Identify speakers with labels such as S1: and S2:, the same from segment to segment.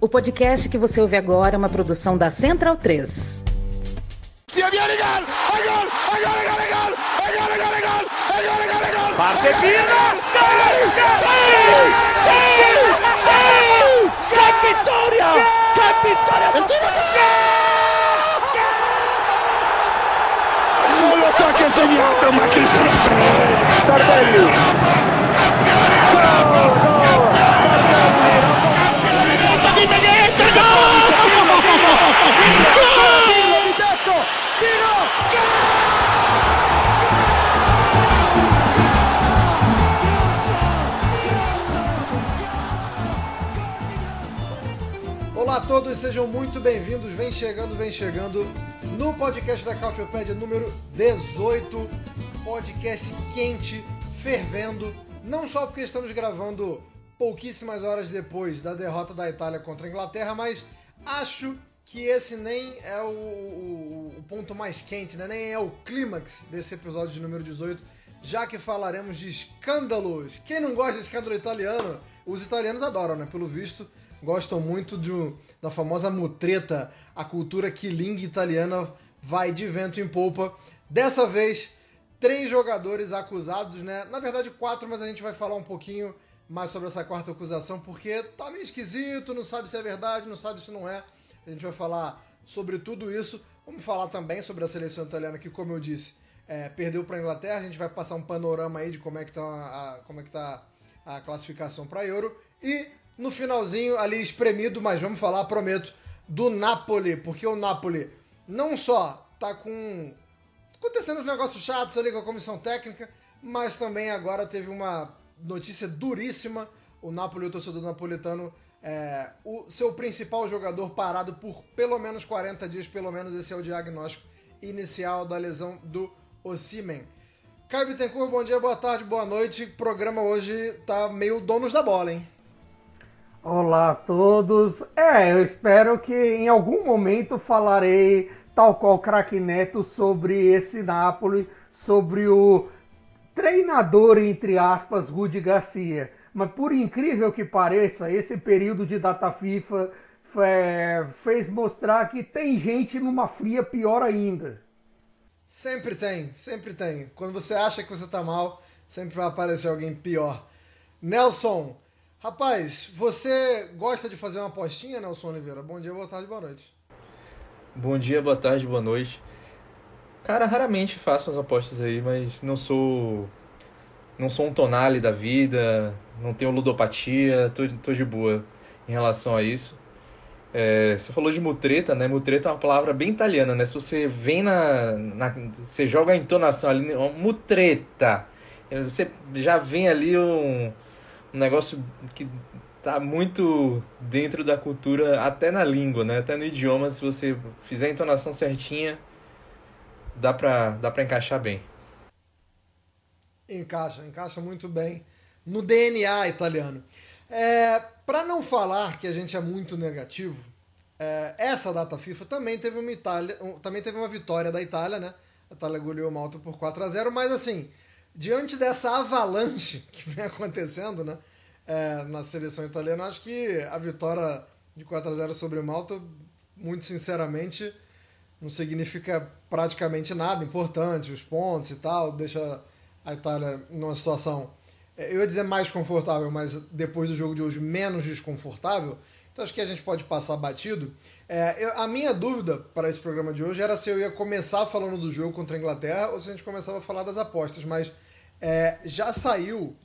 S1: O podcast que você ouve agora é uma produção da Central 3.
S2: Parte Pirlo! Sì! Sì! Sì! Che vittoria! Che vittoria!
S3: Non
S4: Olá a todos, sejam muito bem-vindos. Vem chegando, vem chegando no podcast da Cautiopédia número 18. Podcast quente, fervendo. Não só porque estamos gravando pouquíssimas horas depois da derrota da Itália contra a Inglaterra, mas acho que esse nem é o, o- o ponto mais quente, né? nem é o clímax desse episódio de número 18, já que falaremos de escândalos. Quem não gosta de escândalo italiano? Os italianos adoram, né? Pelo visto, gostam muito da famosa mutreta, a cultura quilingue italiana vai de vento em polpa. Dessa vez, três jogadores acusados, né? Na verdade, quatro, mas a gente vai falar um pouquinho mais sobre essa quarta acusação, porque tá meio esquisito, não sabe se é verdade, não sabe se não é. A gente vai falar sobre tudo isso. Vamos falar também sobre a seleção italiana, que, como eu disse, é, perdeu para a Inglaterra. A gente vai passar um panorama aí de como é que tá a, como é que tá a classificação para Euro. E no finalzinho, ali espremido, mas vamos falar, prometo, do Napoli, porque o Napoli não só tá com acontecendo uns negócios chatos ali com a comissão técnica, mas também agora teve uma notícia duríssima. O Napoli, o torcedor napolitano, é, o seu principal jogador parado por pelo menos 40 dias, pelo menos esse é o diagnóstico inicial da lesão do Osimen. Caio Bittencourt, bom dia, boa tarde, boa noite. O programa hoje tá meio donos da bola, hein?
S5: Olá a todos. É, eu espero que em algum momento falarei, tal qual craque Neto, sobre esse Napoli, sobre o treinador, entre aspas, Rudi Garcia. Mas por incrível que pareça, esse período de data FIFA é, fez mostrar que tem gente numa fria pior ainda.
S4: Sempre tem, sempre tem. Quando você acha que você tá mal, sempre vai aparecer alguém pior. Nelson, rapaz, você gosta de fazer uma apostinha, Nelson Oliveira? Bom dia, boa tarde, boa noite.
S6: Bom dia, boa tarde, boa noite. Cara, raramente faço as apostas aí, mas não sou. Não sou um tonale da vida, não tenho ludopatia, tô, tô de boa em relação a isso. É, você falou de mutreta, né? Mutreta é uma palavra bem italiana, né? Se você vem na. na você joga a entonação ali, mutreta. Você já vem ali um, um negócio que tá muito dentro da cultura, até na língua, né? Até no idioma, se você fizer a entonação certinha, dá pra, dá encaixar bem.
S4: Encaixa, encaixa muito bem no DNA italiano. É, para não falar que a gente é muito negativo, é, essa data FIFA também teve uma Itália, também teve uma vitória da Itália, né? A Itália goleou Malta por 4 a 0 mas assim, diante dessa avalanche que vem acontecendo, né? é, na seleção italiana, acho que a vitória de 4 a 0 sobre Malta, muito sinceramente, não significa praticamente nada importante, os pontos e tal, deixa a Itália numa situação, é, eu ia dizer mais confortável, mas depois do jogo de hoje menos desconfortável, então acho que a gente pode passar batido. É, eu- a minha dúvida para esse programa de hoje era se eu ia começar falando do jogo contra a Inglaterra ou se a gente começava a falar das apostas, mas é, já saiu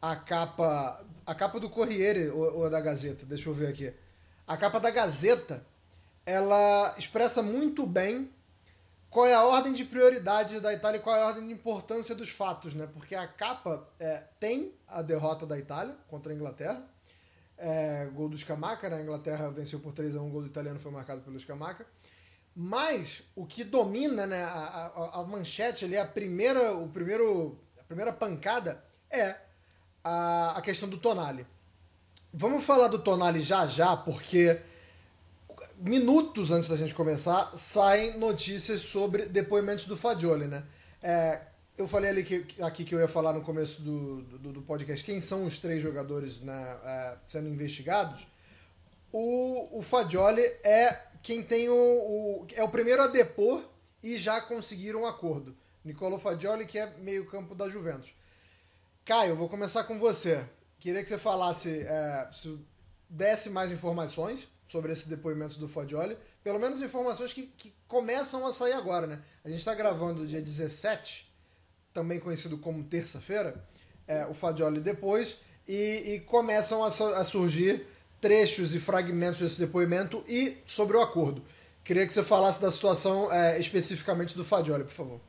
S4: a capa a capa do Corriere ou, ou da Gazeta, deixa eu ver aqui. A capa da Gazeta, ela expressa muito bem qual é a ordem de prioridade da Itália e qual é a ordem de importância dos fatos, né? Porque a capa é, tem a derrota da Itália contra a Inglaterra, é, gol do Scamacca, né? A Inglaterra venceu por 3 a 1 o gol do italiano foi marcado pelo Scamacca. Mas o que domina, né, a, a, a manchete ali, a primeira, o primeiro, a primeira pancada é a, a questão do Tonali. Vamos falar do Tonali já já, porque minutos antes da gente começar, saem notícias sobre depoimentos do Fagioli, né? É, eu falei ali que, aqui que eu ia falar no começo do, do, do podcast quem são os três jogadores né, é, sendo investigados. o, o Fagioli é quem tem o, o, é o primeiro a depor e já conseguiram um acordo. Nicolò Fagioli, que é meio campo da Juventus. Caio, vou começar com você. Queria que você falasse, é, se desse mais informações sobre esse depoimento do Fagioli, pelo menos informações que, que começam a sair agora, né? A gente está gravando dia 17, também conhecido como terça-feira, é, o Fagioli depois, e, e começam a, a surgir trechos e fragmentos desse depoimento e sobre o acordo. Queria que você falasse da situação é, especificamente do Fagioli, por favor.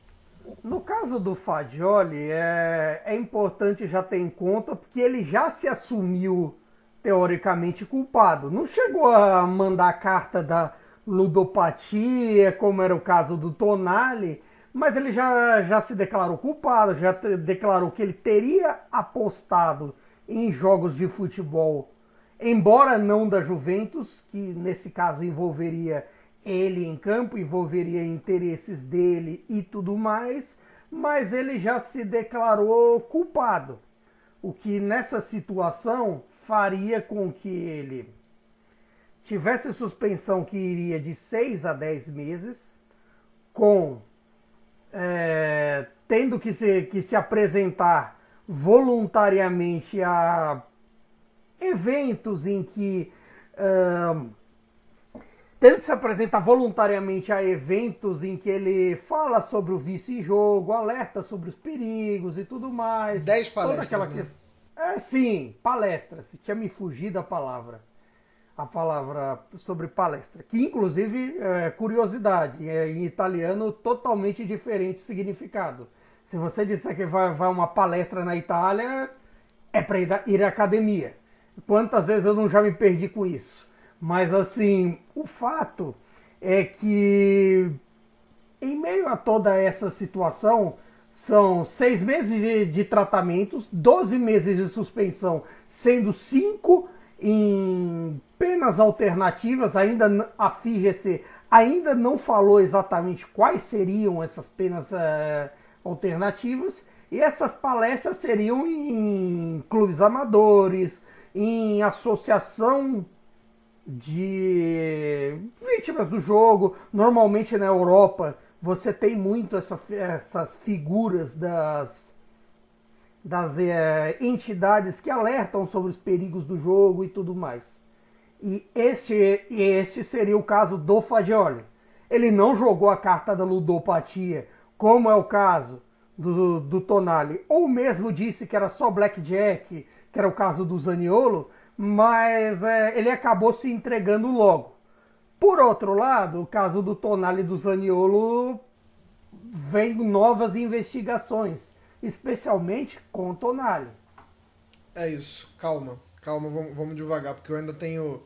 S5: No caso do Fagioli, é, é importante já ter em conta porque ele já se assumiu teoricamente culpado. Não chegou a mandar carta da ludopatia, como era o caso do Tonali, mas ele já, já se declarou culpado, já declarou que ele teria apostado em jogos de futebol, embora não da Juventus, que nesse caso envolveria ele em campo, envolveria interesses dele e tudo mais, mas ele já se declarou culpado. O que nessa situação faria com que ele tivesse suspensão que iria de 6 a 10 meses, com é, tendo que se, que se apresentar voluntariamente a eventos em que. Uh, tendo que se apresentar voluntariamente a eventos em que ele fala sobre o vice-jogo, alerta sobre os perigos e tudo mais.
S4: 10 palestras. Toda aquela né?
S5: É, sim, palestras. Tinha me fugido a palavra. A palavra sobre palestra. Que, inclusive, é curiosidade, é em italiano totalmente diferente significado. Se você disser que vai, vai uma palestra na Itália, é para ir, ir à academia. Quantas vezes eu não já me perdi com isso? Mas, assim, o fato é que, em meio a toda essa situação, são seis meses de, de tratamentos, 12 meses de suspensão, sendo cinco em penas alternativas. Ainda a FIGC ainda não falou exatamente quais seriam essas penas uh, alternativas. E essas palestras seriam em clubes amadores, em associação de vítimas do jogo. Normalmente na Europa você tem muito essa, essas figuras das, das é, entidades que alertam sobre os perigos do jogo e tudo mais. E este, este seria o caso do Fagioli. Ele não jogou a carta da ludopatia, como é o caso do, do Tonali, ou mesmo disse que era só blackjack, que era o caso do Zaniolo, mas é, ele acabou se entregando logo. Por outro lado, o caso do Tonali e do Zaniolo vem novas investigações, especialmente com o Tonali.
S4: É isso, calma, calma, vamos, vamos devagar, porque eu ainda tenho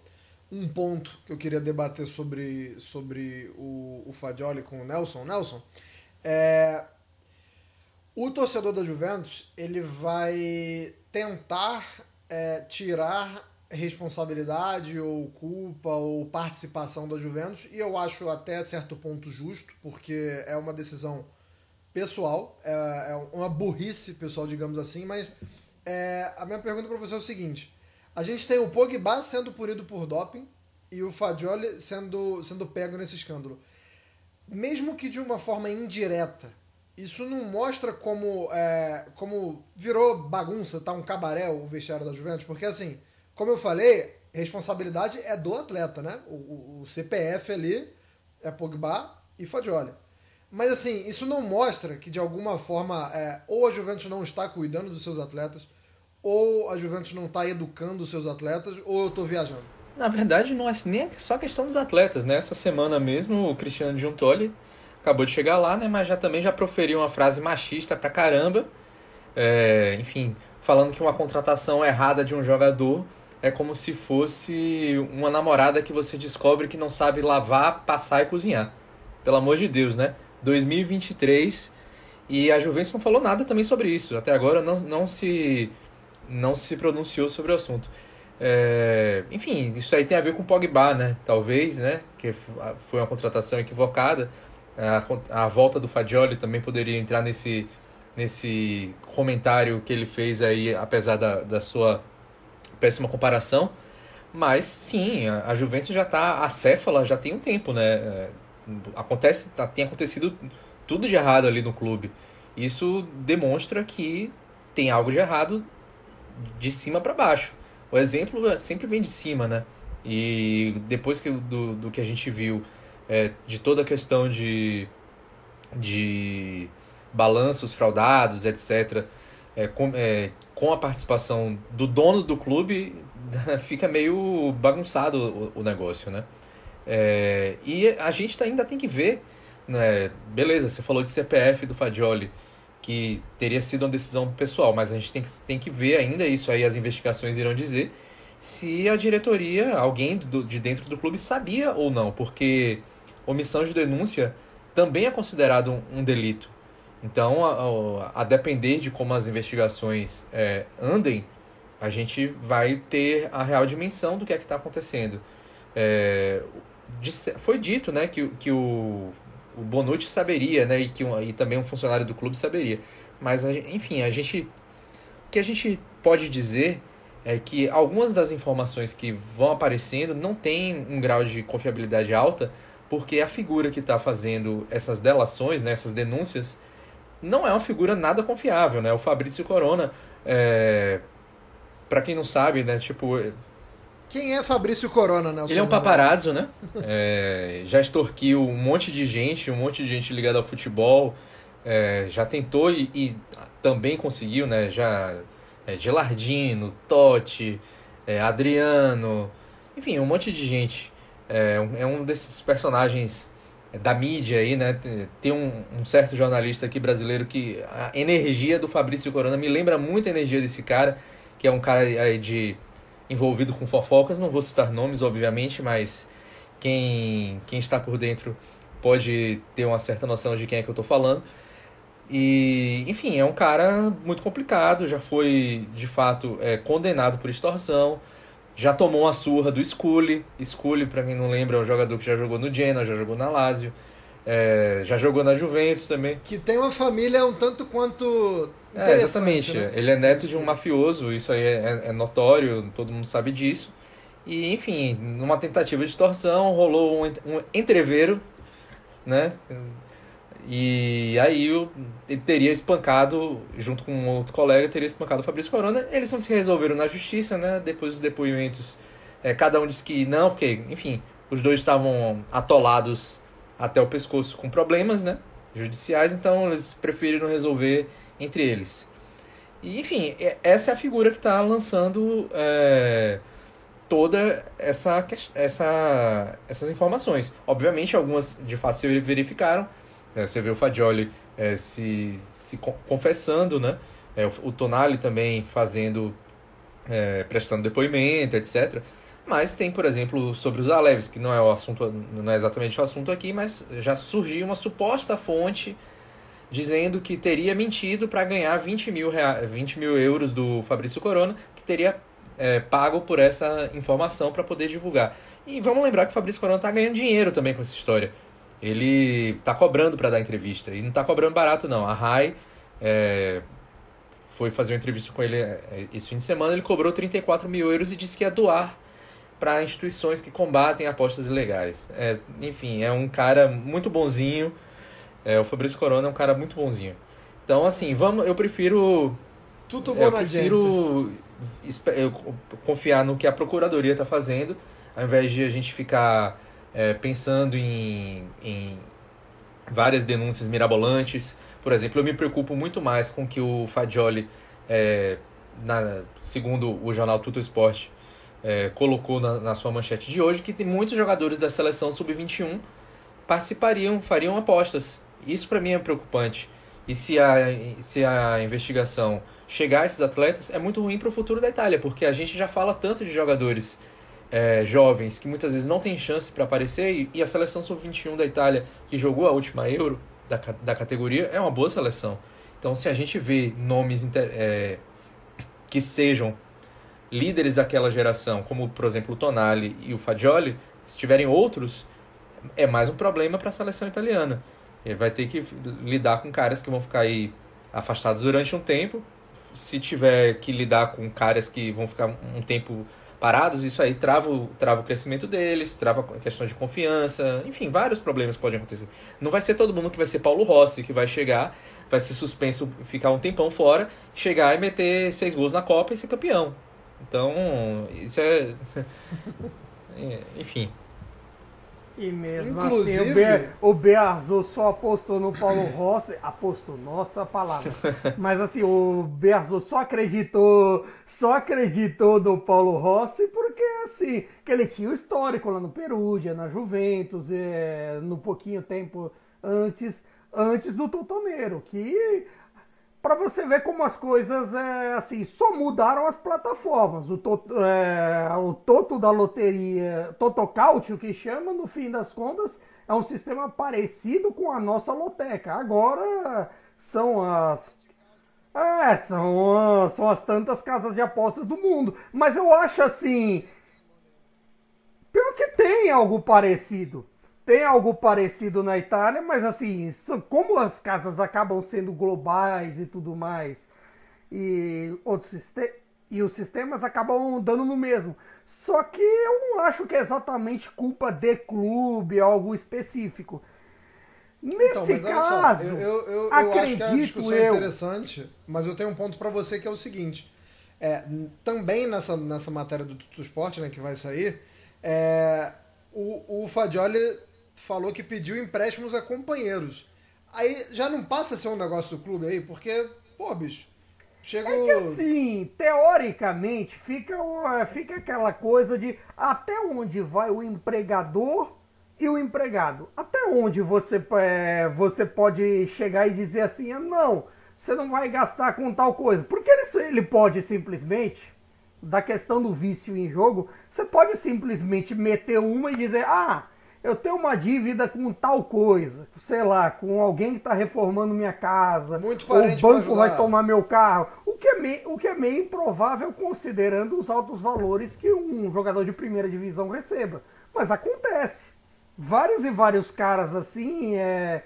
S4: um ponto que eu queria debater sobre, sobre o, o Fagioli com o Nelson. Nelson, é, o torcedor da Juventus ele vai tentar é, tirar responsabilidade ou culpa ou participação da Juventus e eu acho até certo ponto justo porque é uma decisão pessoal é, é uma burrice pessoal digamos assim mas é, a minha pergunta para você é o seguinte. A gente tem o Pogba sendo punido por doping e o Fagioli sendo sendo pego nesse escândalo. Mesmo que de uma forma indireta isso não mostra como é, como virou bagunça tá? Um cabaré o vestiário da Juventus porque assim como eu falei, responsabilidade é do atleta, né? O, o, o CPF ali é Pogba e Fagioli. Mas assim, isso não mostra que de alguma forma é, ou a Juventus não está cuidando dos seus atletas, ou a Juventus não está educando os seus atletas, ou eu estou viajando.
S6: Na verdade, não é nem só questão dos atletas, né? Essa semana mesmo o Cristiano Giuntoli acabou de chegar lá, né? Mas já também já proferiu uma frase machista pra caramba. É, enfim, falando que uma contratação errada de um jogador é como se fosse uma namorada que você descobre que não sabe lavar, passar e cozinhar. Pelo amor de Deus, né? 2023 e a Juventus não falou nada também sobre isso. Até agora não, não, se, não se pronunciou sobre o assunto. É, enfim, isso aí tem a ver com Pogba, né? Talvez, né? Que foi uma contratação equivocada. A, a volta do Fagioli também poderia entrar nesse, nesse comentário que ele fez aí, apesar da, da sua péssima comparação. Mas sim, a, Juventus já está acéfala já tem um tempo, né? É, acontece, tá, tem acontecido tudo de errado ali no clube. Isso demonstra que tem algo de errado de cima para baixo. O exemplo sempre vem de cima, né? E depois que, do, do que a gente viu é, de toda a questão de, de balanços fraudados, etc., é, com, é, com a participação do dono do clube, fica meio bagunçado o, o negócio, né? É, e a gente ainda tem que ver, né? beleza, você falou de CPF do Fagioli, que teria sido uma decisão pessoal, mas a gente tem que, tem que ver ainda isso aí, as investigações irão dizer se a diretoria, alguém do, de dentro do clube sabia ou não, porque omissão de denúncia também é considerado um, um delito. Então, a, a, a, depender de como as investigações é, andem, a gente vai ter a real dimensão do que é que está acontecendo. É, foi dito né, que, que o, o Bonucci saberia, né, e, que, e também um funcionário do clube saberia. Mas, enfim, a gente, o que a gente pode dizer é que algumas das informações que vão aparecendo não tem um grau de confiabilidade alta, porque a figura que está fazendo essas delações, né, essas denúncias, não é uma figura nada confiável, né? O Fabrício Corona, é... para quem não sabe, né, tipo...
S4: Quem é Fabrício Corona,
S6: Nelson? Ele é um paparazzo, né? é... Já extorquiu um monte de gente, um monte de gente ligada ao futebol, é... já tentou e, e também conseguiu, né? Já é, Gelardino, Totti, é, Adriano, enfim, um monte de gente. É, é um desses personagens da mídia aí, né? Tem um, um, certo jornalista aqui brasileiro que a energia do Fabrício Corona me lembra muito a energia desse cara, que é um cara aí de envolvido com fofocas, não vou citar nomes, obviamente, mas quem, quem está por dentro pode ter uma certa noção de quem é que eu estou falando. E, enfim, é um cara muito complicado, já foi de fato é, condenado por extorsão, já tomou uma surra do Scully. Scully, para quem não lembra, é um jogador que já jogou no Genoa, já jogou na Lazio, é, já jogou na Juventus também.
S4: Que tem uma família um tanto quanto
S6: é, exatamente. Né? Ele é neto de um mafioso, isso aí é, é, notório, todo mundo sabe disso. E, enfim, numa tentativa de extorsão, rolou um, um entreveiro, né? E aí ele teria espancado, junto com um outro colega, teria espancado o Fabrício Corona. Eles não se resolveram na justiça, né? Depois dos depoimentos, é, cada um disse que não, porque, enfim, os dois estavam atolados até o pescoço com problemas, né? Judiciais, então eles preferiram resolver entre eles. E, enfim, essa é a figura que está lançando é, toda essa, essa, essas informações. Obviamente, algumas de fato se verificaram, é, você vê o Fagioli é, se, se confessando, né? É, o, o Tonali também fazendo, é, prestando depoimento, etc. Mas tem, por exemplo, sobre os Aleves, que não é o assunto, não é exatamente o assunto aqui, mas já surgiu uma suposta fonte dizendo que teria mentido para ganhar 20 mil, rea... 20 mil euros do Fabrício Corona, que teria é, pago por essa informação para poder divulgar. E vamos lembrar que o Fabrício Corona está ganhando dinheiro também com essa história ele tá cobrando para dar entrevista. E não tá cobrando barato, não. A Rai é, foi fazer uma entrevista com ele é, esse fim de semana. Ele cobrou 34 mil euros e disse que ia doar para instituições que combatem apostas ilegais. É, enfim, é um cara muito bonzinho. É, o Fabrício Corona é um cara muito bonzinho. Então, assim, vamos, eu prefiro.
S4: Tudo bom eu
S6: prefiro eu confiar no que a procuradoria está fazendo, ao invés de a gente ficar é, pensando em, em várias denúncias mirabolantes. Por exemplo, eu me preocupo muito mais com que o Fagioli, é, na, segundo o jornal Tuto Esporte, é, colocou na, na, sua manchete de hoje, que muitos jogadores da seleção sub-21 participariam, fariam apostas. Isso para mim é preocupante. E se a, se a investigação chegar a esses atletas, é muito ruim para o futuro da Itália, porque a gente já fala tanto de jogadores é, jovens que muitas vezes não têm chance para aparecer e, e, a seleção sub-21 da Itália que jogou a última Euro da, da categoria é uma boa seleção. Então, se a gente vê nomes é, que sejam líderes daquela geração, como por exemplo o Tonali e o Fagioli, se tiverem outros, é mais um problema para a seleção italiana. Ele vai ter que lidar com caras que vão ficar aí afastados durante um tempo. Se tiver que lidar com caras que vão ficar um tempo parados, isso aí trava o, trava o crescimento deles, trava a questão de confiança, enfim, vários problemas podem acontecer. Não vai ser todo mundo que vai ser Paulo Rossi, que vai chegar, vai ser suspenso, ficar um tempão fora, chegar e meter seis gols na Copa e ser campeão. Então, isso é. é enfim.
S5: E mesmo Inclusive... assim, o, Be o só apostou no Paulo Rossi. Apostou, nossa palavra. Mas assim, o Beazul só acreditou, só acreditou no Paulo Rossi porque assim, que ele tinha o histórico lá no Perugia, na Juventus, é, no pouquinho tempo antes, antes do Totoneiro, que para você ver como as coisas é, assim só mudaram as plataformas. O, toto, é, o Toto da loteria, Totocaut, o que chama, no fim das contas, é um sistema parecido com a nossa loteca. Agora são as é, são, são as tantas casas de apostas do mundo. Mas eu acho assim. Pior que tem algo parecido tem algo parecido na Itália, mas assim, como as casas acabam sendo globais e tudo mais, e, outros e os sistemas acabam dando no mesmo. Só que eu não acho que é exatamente culpa de clube, algo específico. Nesse então, caso,
S4: eu, eu, eu, acredito eu acho que a discussão é interessante, mas eu tenho um ponto para você que é o seguinte. É, também nessa, nessa matéria do Tuto Esporte, né, que vai sair, é, o, o Fagioli falou que pediu empréstimos a companheiros. Aí já não passa a ser um negócio do clube aí, porque, pô, bicho, chega.
S5: É que assim, teoricamente, fica, fica aquela coisa de até onde vai o empregador e o empregado. Até onde você, é, você pode chegar e dizer assim, ah, não, você não vai gastar com tal coisa. Porque ele, ele pode simplesmente, da questão do vício em jogo, você pode simplesmente meter uma e dizer, ah eu tenho uma dívida com tal coisa, sei lá, com alguém que está reformando minha casa,
S4: Muito
S5: ou o banco vai tomar meu carro, o que, é meio, o que é meio improvável considerando os altos valores que um jogador de primeira divisão receba. Mas acontece. Vários e vários caras assim, é...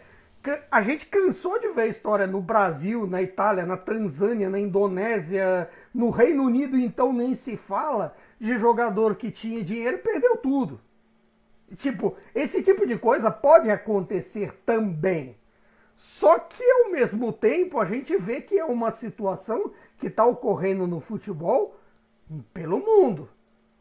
S5: a gente cansou de ver história no Brasil, na Itália, na Tanzânia, na Indonésia, no Reino Unido, então nem se fala, de jogador que tinha dinheiro e perdeu tudo. Tipo, esse tipo de coisa pode acontecer também. Só que ao mesmo tempo a gente vê que é uma situação que está ocorrendo no futebol pelo mundo.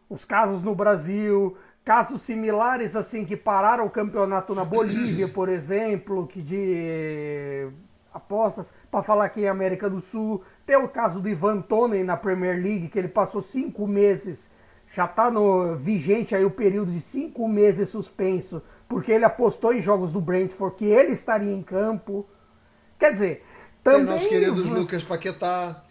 S5: Os casos no Brasil, casos similares assim que pararam o campeonato na Bolívia, por exemplo, que de apostas, para falar aqui em América do Sul. Tem o caso do Ivan Toney na Premier League, que ele passou cinco meses já está no vigente aí o período de cinco meses suspenso, porque ele apostou em jogos do Brentford que ele estaria em campo. Quer dizer, também... Tem
S4: nossos queridos Lucas Paquetá.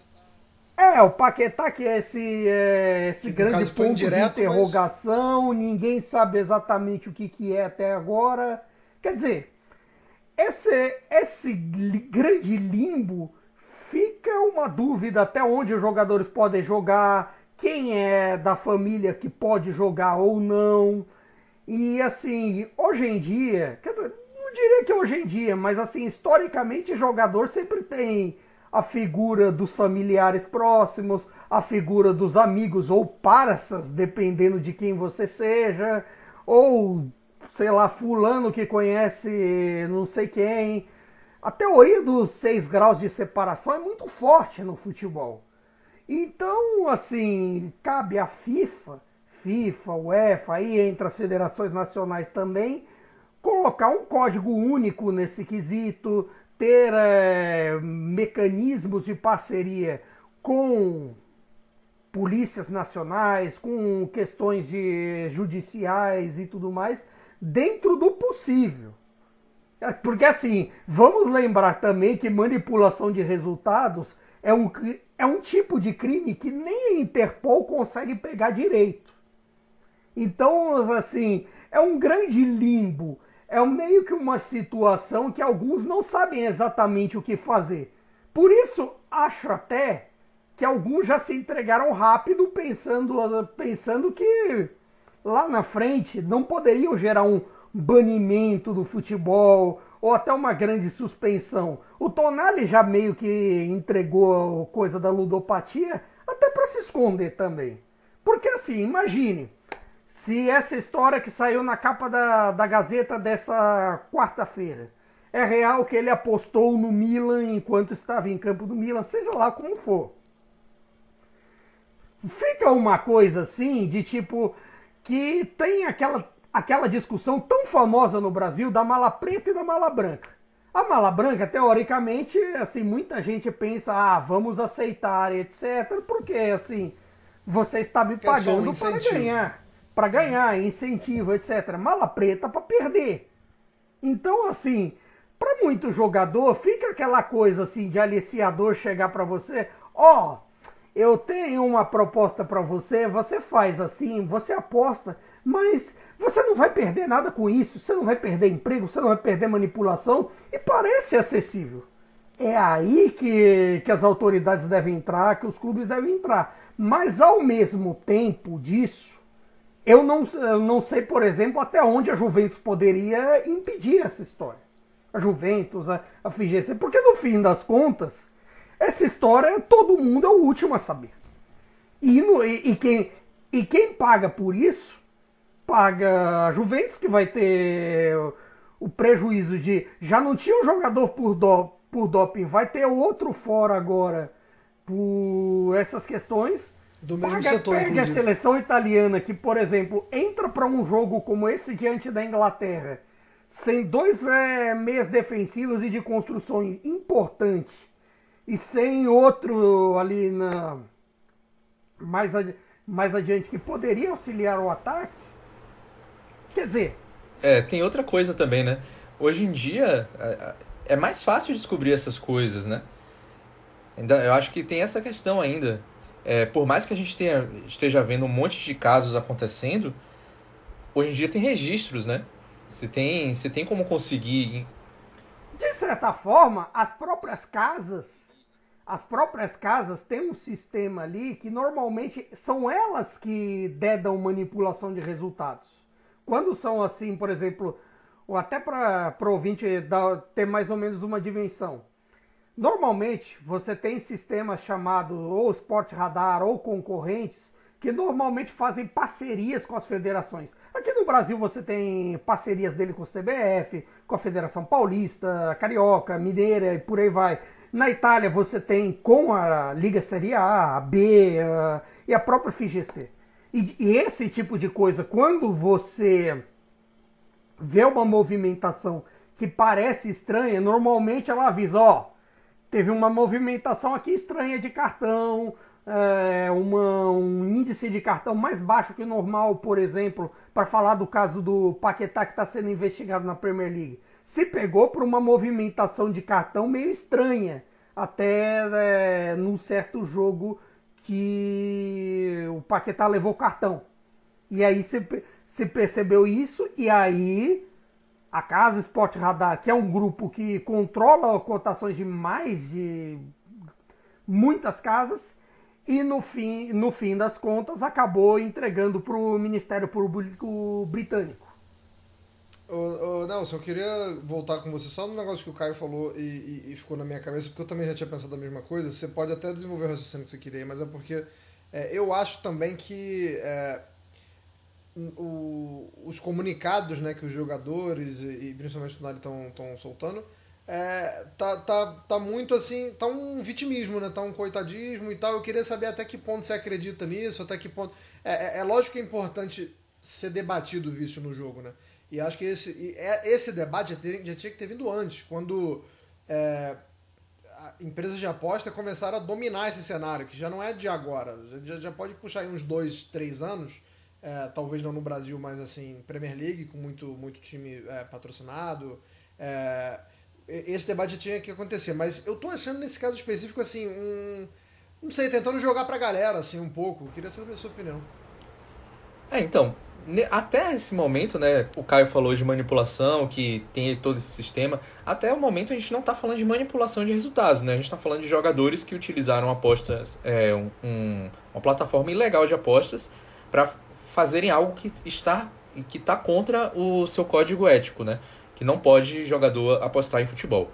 S5: É, o Paquetá que é esse, é, esse que, grande ponto indireto, de interrogação, mas... ninguém sabe exatamente o que, que é até agora. Quer dizer, esse, esse grande limbo fica uma dúvida até onde os jogadores podem jogar, quem é da família que pode jogar ou não. E assim, hoje em dia, não diria que hoje em dia, mas assim, historicamente, jogador sempre tem a figura dos familiares próximos, a figura dos amigos ou parças, dependendo de quem você seja, ou sei lá, fulano que conhece não sei quem. A teoria dos seis graus de separação é muito forte no futebol. Então, assim, cabe à FIFA, FIFA, UEFA, aí entre as federações nacionais também, colocar um código único nesse quesito, ter é, mecanismos de parceria com polícias nacionais, com questões de judiciais e tudo mais, dentro do possível. Porque assim, vamos lembrar também que manipulação de resultados é um, é um tipo de crime que nem a Interpol consegue pegar direito. Então, assim, é um grande limbo. É meio que uma situação que alguns não sabem exatamente o que fazer. Por isso, acho até que alguns já se entregaram rápido pensando, pensando que lá na frente não poderiam gerar um banimento do futebol ou até uma grande suspensão. O Tonali já meio que entregou coisa da ludopatia, até para se esconder também. Porque assim, imagine, se essa história que saiu na capa da, da Gazeta dessa quarta-feira é real que ele apostou no Milan enquanto estava em campo do Milan, seja lá como for. Fica uma coisa assim de tipo que tem aquela, aquela discussão tão famosa no Brasil da mala preta e da mala branca. A mala branca, teoricamente, assim, muita gente pensa, ah, vamos aceitar, etc. Porque, assim, você está me pagando é um para ganhar. Para ganhar, incentivo, etc. Mala preta para perder. Então, assim, para muito jogador, fica aquela coisa assim de aliciador chegar para você, ó, oh, eu tenho uma proposta para você, você faz assim, você aposta, mas você não vai perder nada com isso, você não vai perder emprego, você não vai perder manipulação e parece acessível. É aí que, que as autoridades devem entrar, que os clubes devem entrar. Mas ao mesmo tempo disso, eu não, eu não sei, por exemplo, até onde a Juventus poderia impedir essa história. A Juventus, a, a FGC, porque no fim das contas, essa história, todo mundo é o último a saber. E, no, e, e, quem, e quem paga por isso, paga a Juventus, que vai ter o prejuízo de. Já não tinha um jogador por, do, por doping, vai ter outro fora agora por essas questões.
S4: Do mesmo
S5: paga,
S4: setor,
S5: pega inclusive. a seleção italiana, que, por exemplo, entra para um jogo como esse diante da Inglaterra, sem dois é, meias defensivos e de construção importante e sem outro ali na mais, mais adiante que poderia auxiliar o ataque. Quer dizer.
S6: É, tem outra coisa também, né? Hoje em dia é mais fácil descobrir essas coisas, né? Eu acho que tem essa questão ainda. É, por mais que a gente tenha, esteja vendo um monte de casos acontecendo, hoje em dia tem registros, né? Você tem, você tem como conseguir.
S5: De certa forma, as próprias casas as próprias casas têm um sistema ali que normalmente são elas que dedam manipulação de resultados. Quando são assim, por exemplo, ou até para o ouvinte dar, ter mais ou menos uma dimensão. Normalmente você tem sistemas chamados ou Sport Radar ou concorrentes que normalmente fazem parcerias com as federações. Aqui no Brasil você tem parcerias dele com o CBF, com a Federação Paulista, Carioca, Mineira e por aí vai. Na Itália você tem com a Liga Série A, a B a, e a própria FGC. E, e esse tipo de coisa, quando você vê uma movimentação que parece estranha, normalmente ela avisa, ó, teve uma movimentação aqui estranha de cartão, é, uma, um índice de cartão mais baixo que o normal, por exemplo, para falar do caso do Paquetá que está sendo investigado na Premier League se pegou por uma movimentação de cartão meio estranha, até é, num certo jogo que o Paquetá levou cartão. E aí se, se percebeu isso, e aí a Casa Sport Radar, que é um grupo que controla cotações de mais de muitas casas, e no fim, no fim das contas acabou entregando para o Ministério Público Britânico.
S4: Ô, ô, Nelson, eu queria voltar com você só no negócio que o Caio falou e, e, e, ficou na minha cabeça, porque eu também já tinha pensado a mesma coisa. Você pode até desenvolver o raciocínio que você queria, mas é porque é, eu acho também que é, o, os comunicados né, que os jogadores e, e principalmente o Nari estão soltando é, tá, tá, tá muito assim, tá um vitimismo, né? Tá um coitadismo e tal. Eu queria saber até que ponto você acredita nisso, até que ponto. É, é, é lógico que é importante ser debatido o vício no jogo, né? E acho que esse, é, esse debate já, ter, já tinha que ter vindo antes, quando é, empresas de aposta começaram a dominar esse cenário, que já não é de agora, já, já pode puxar aí uns dois, três anos, é, talvez não no Brasil, mas assim, Premier League, com muito, muito time é, patrocinado. É, esse debate já tinha que acontecer, mas eu tô achando nesse caso específico, assim, um. Não sei, tentando jogar pra galera, assim, um pouco. Queria saber a sua opinião.
S6: É, então, até esse momento, né, o Caio falou de manipulação, que tem todo esse sistema. Até o momento a gente não está falando de manipulação de resultados, né? A gente está falando de jogadores que utilizaram apostas, é, um, uma plataforma ilegal de apostas para fazerem algo que está que está contra o seu código ético, né? Que não pode jogador apostar em futebol.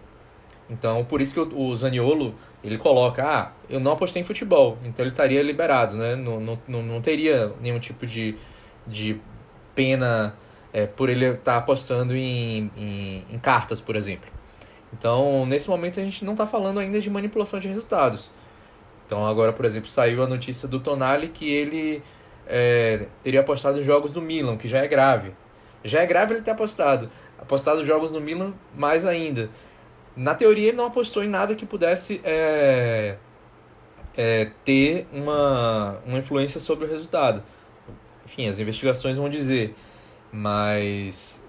S6: Então, por isso que o, o Zaniolo, ele coloca, ah, eu não apostei em futebol, então ele estaria liberado, né? Não, não, não, não teria nenhum tipo de, de pena é, por ele estar tá apostando em, em, em, cartas, por exemplo. Então, nesse momento a gente não está falando ainda de manipulação de resultados. Então, agora, por exemplo, saiu a notícia do Tonali que ele é, teria apostado em jogos do Milan, que já é grave. Já é grave ele ter apostado. Apostado jogos no Milan, mais ainda. Na teoria, ele não apostou em nada que pudesse é, é, ter uma, uma influência sobre o resultado. Enfim, as investigações vão dizer. Mas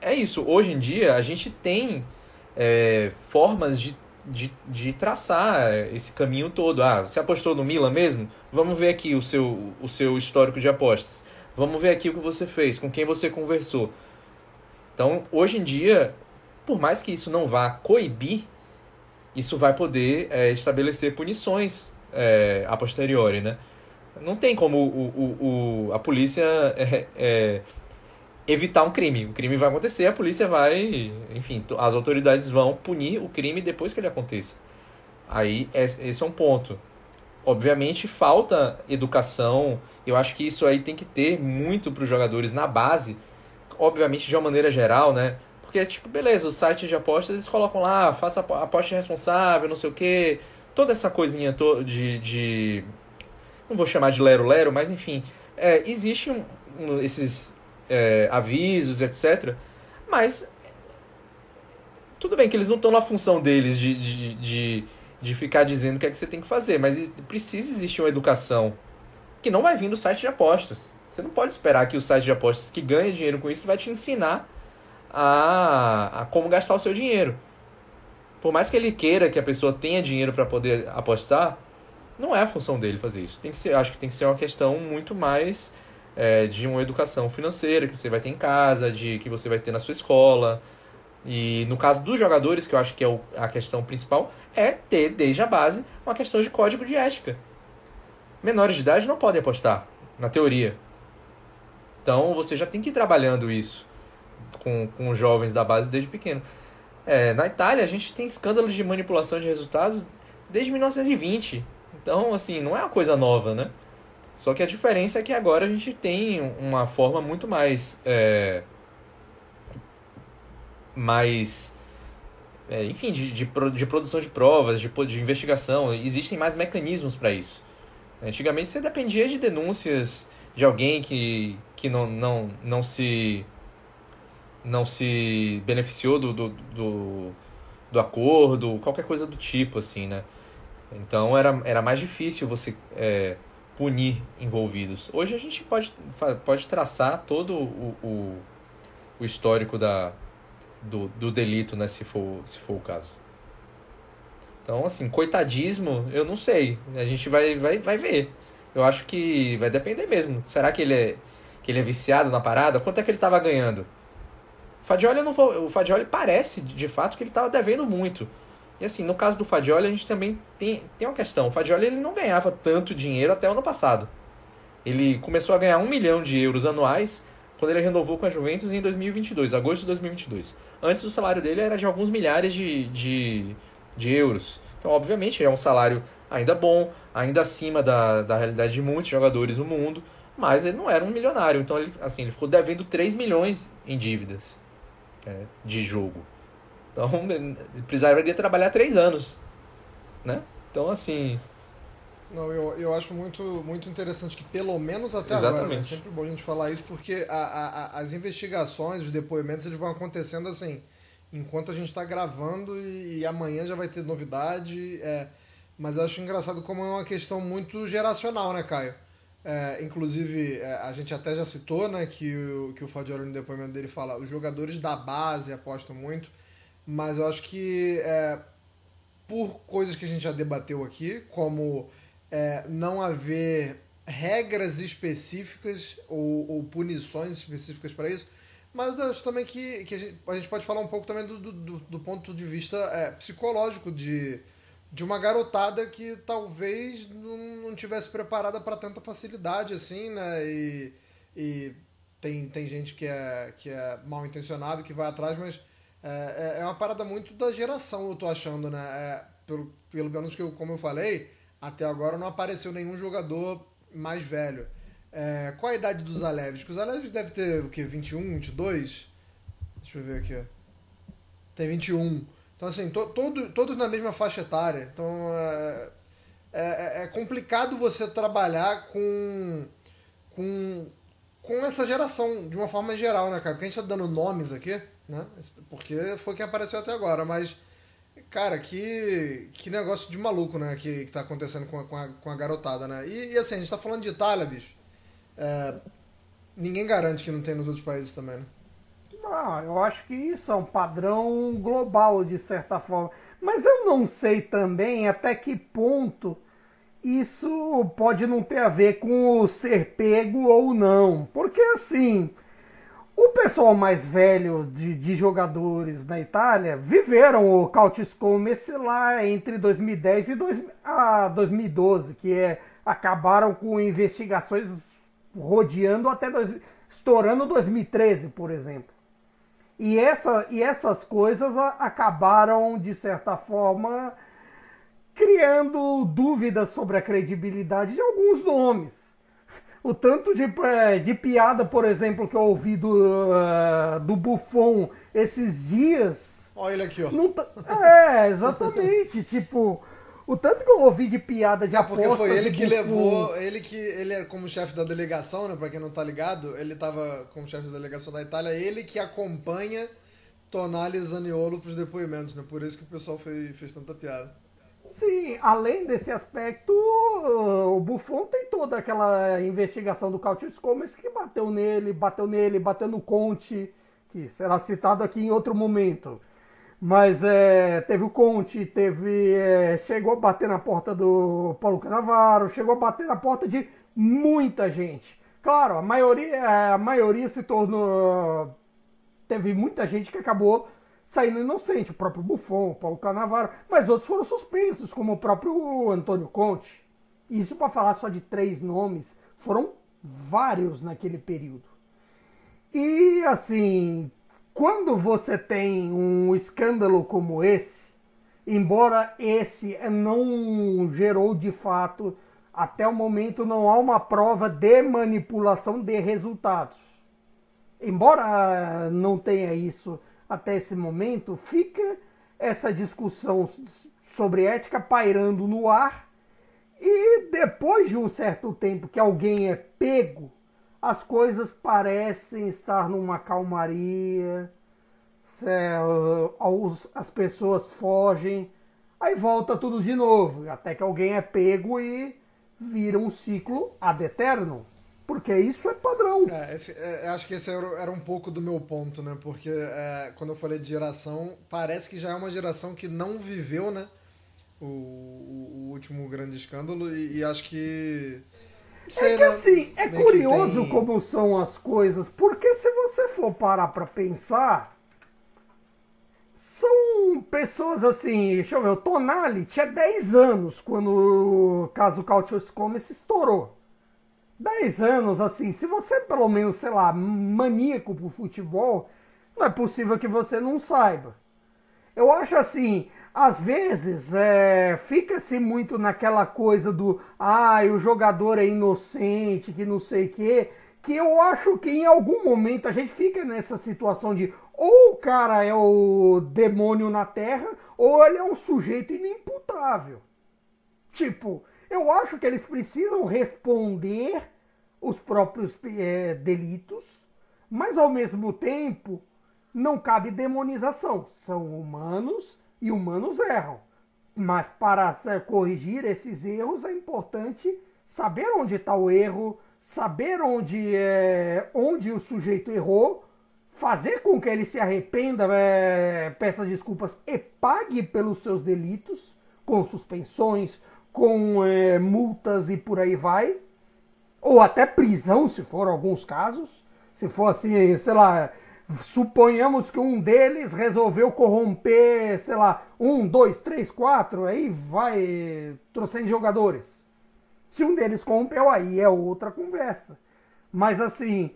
S6: é isso. Hoje em dia, a gente tem é, formas de, de, de traçar esse caminho todo. Ah, você apostou no Milan mesmo? Vamos ver aqui o seu, o seu histórico de apostas. Vamos ver aqui o que você fez, com quem você conversou. Então, hoje em dia, por mais que isso não vá coibir, isso vai poder é, estabelecer punições é, a posteriori, né? Não tem como o, o, o a polícia é, é, evitar um crime. O crime vai acontecer, a polícia vai, enfim, as autoridades vão punir o crime depois que ele aconteça. Aí esse é um ponto. Obviamente falta educação. Eu acho que isso aí tem que ter muito para os jogadores na base. Obviamente de uma maneira geral, né? Porque, tipo, beleza, os sites de apostas, eles colocam lá, faça aposta responsável, não sei o quê. Toda essa coisinha de, de... Não vou chamar de lero-lero, mas enfim. É, existe um, um, esses é, avisos, etc. Mas... Tudo bem que eles não estão na função deles de, de, de, de ficar dizendo o que é que você tem que fazer. Mas precisa existir uma educação que não vai vir do site de apostas. Você não pode esperar que o site de apostas que ganha dinheiro com isso vai te ensinar a, a como gastar o seu dinheiro. Por mais que ele queira que a pessoa tenha dinheiro para poder apostar, não é a função dele fazer isso. Tem que ser, acho que tem que ser uma questão muito mais é, de uma educação financeira que você vai ter em casa, de que você vai ter na sua escola. E no caso dos jogadores, que eu acho que é o, a questão principal, é ter desde a base uma questão de código de ética. Menores de idade não podem apostar, na teoria. Então você já tem que ir trabalhando isso com, com jovens da base desde pequeno. É, na Itália, a gente tem escândalos de manipulação de resultados desde 1920. Então, assim, não é uma coisa nova, né? Só que a diferença é que agora a gente tem uma forma muito mais. É, mais. É, enfim, de, de, de, produção de provas, de, de investigação. Existem mais mecanismos para isso. Antigamente você dependia de denúncias de alguém que, que não, não, não se não se beneficiou do, do, do, do, acordo, qualquer coisa do tipo, assim, né? Então era, era mais difícil você é, punir envolvidos. Hoje a gente pode, pode traçar todo o, o, o histórico da, do, do delito, né, se for, se for o caso. Então, assim, coitadismo, eu não sei. A gente vai, vai, vai ver. Eu acho que vai depender mesmo. Será que ele é, que ele é viciado na parada? Quanto é que ele estava ganhando? Fadioli, não o Fadioli parece, de fato, que ele estava devendo muito. E assim, no caso do Fadioli, a gente também tem, tem uma questão. O Fadioli ele não ganhava tanto dinheiro até o ano passado. Ele começou a ganhar um milhão de euros anuais quando ele renovou com a Juventus em 2022, agosto de 2022. Antes o salário dele era de alguns milhares de, de, de euros. Então, obviamente, é um salário ainda bom, ainda acima da, da realidade de muitos jogadores no mundo, mas ele não era um milionário. Então, ele, assim, ele ficou devendo 3 milhões em dívidas é, de jogo. Então precisaria trabalhar três anos, né? Então assim.
S4: Não, eu, eu acho muito, muito interessante que pelo menos até Exatamente. agora, né? é sempre bom a gente falar isso, porque a, a, as investigações, os depoimentos, eles vão acontecendo assim, enquanto a gente está gravando e, e, amanhã já vai ter novidade. É, mas eu acho engraçado como é uma questão muito geracional, né, Caio? É, inclusive, é, a gente até já citou né, que o, que o Fadioro no depoimento dele fala os jogadores da base apostam muito, mas eu acho que é, por coisas que a gente já debateu aqui, como é, não haver regras específicas ou, ou punições específicas para isso, mas eu acho também que, que a, gente, a gente pode falar um pouco também do, do, do ponto de vista é, psicológico de de uma garotada que talvez não, não tivesse preparada para tanta facilidade assim, né? E, e tem, tem gente que é, que é mal intencionada que vai atrás, mas É, é, é uma parada muito da geração, eu tô achando, né? É, pelo, pelo menos que eu, como eu falei, até agora não apareceu nenhum jogador mais velho. É, qual a idade dos Aleves? Os Aleves deve ter o quê? 21, 22? Deixa eu ver aqui. Tem 21. Então, assim, to, todo, todos na mesma faixa etária. Então, é, é, é complicado você trabalhar com, com, com essa geração, de uma forma geral, né, cara? Porque a gente tá dando nomes aqui, né? Porque foi quem apareceu até agora, mas Cara, que, que negócio de maluco, né? Que, que tá acontecendo com a, com a, com a garotada, né? E, e, assim, a gente tá falando de Itália, bicho. É, ninguém garante que não tem nos outros países também, né?
S5: Não, eu acho que isso é um padrão global, de certa forma. Mas eu não sei também até que ponto isso pode não ter a ver com o ser pego ou não. Porque assim, o pessoal mais velho de, de jogadores na Itália viveram o Coutiscomes lá entre 2010 e dois, a 2012, que é, acabaram com investigações rodeando até dois, estourando 2013, por exemplo. E, essa, e essas coisas acabaram, de certa forma, criando dúvidas sobre a credibilidade de alguns nomes o tanto de, é, de piada, por exemplo, que eu ouvi do, uh, do Buffon esses dias.
S4: Olha ele aqui, ó.
S5: Tá... É, exatamente. tipo, o tanto que eu ouvi de piada de é,
S4: porque foi ele que Buffon... levou. Ele que. Ele é como chefe da delegação, né? Pra quem não tá ligado, ele tava como chefe da delegação da Itália, ele que acompanha Tonali e Zaniolo pros depoimentos, né? Por isso que o pessoal fez, fez tanta piada.
S5: Sim, além desse aspecto, o Buffon tem toda aquela investigação do Cautius Comes que bateu nele, bateu nele, bateu no Conte, que será citado aqui em outro momento. Mas é, teve o Conte, teve. É, chegou a bater na porta do Paulo Canavaro, chegou a bater na porta de muita gente. Claro, a maioria, a maioria se tornou. Teve muita gente que acabou saindo inocente, o próprio Buffon, o Paulo Canavaro, mas outros foram suspensos, como o próprio Antônio Conte. Isso para falar só de três nomes, foram vários naquele período. E assim, quando você tem um escândalo como esse, embora esse não gerou de fato, até o momento não há uma prova de manipulação de resultados. Embora não tenha isso até esse momento, fica essa discussão sobre ética pairando no ar e depois de um certo tempo que alguém é pego, as coisas parecem estar numa calmaria, as pessoas fogem, aí volta tudo de novo, até que alguém é pego e vira um ciclo ad eterno. Porque isso é padrão.
S4: É, esse, é, acho que esse era, era, um pouco do meu ponto, né? Porque é, quando eu falei de geração, parece que já é uma geração que não viveu, né? O, o, o último grande escândalo e, e acho que.
S5: Sei, é que né? assim, é curioso tem... como são as coisas, porque se você for parar pra pensar, são pessoas assim, deixa eu ver, o Tonali tinha 10 anos quando o caso Cautious Comes estourou. 10 anos, assim, se você é pelo menos, sei lá, maníaco pro futebol, não é possível que você não saiba. Eu acho assim, às vezes é, fica-se muito naquela coisa do ah, o jogador é inocente, que não sei o quê, que eu acho que em algum momento a gente fica nessa situação de ou o cara é o demônio na terra, ou ele é um sujeito inimputável. Tipo, eu acho que eles precisam responder os próprios é, delitos, mas ao mesmo tempo não cabe demonização. São humanos e humanos erram. Mas para corrigir esses erros é importante saber onde está o erro, saber onde, é, onde o sujeito errou, fazer com que ele se arrependa, é, peça desculpas e pague pelos seus delitos, com suspensões, com é, multas e por aí vai, ou até prisão, se for alguns casos. Se for assim, sei lá, suponhamos que um deles resolveu corromper, sei lá, um, dois, três, quatro, aí vai trouxendo jogadores. Se um deles corrompeu, aí é outra conversa. Mas assim,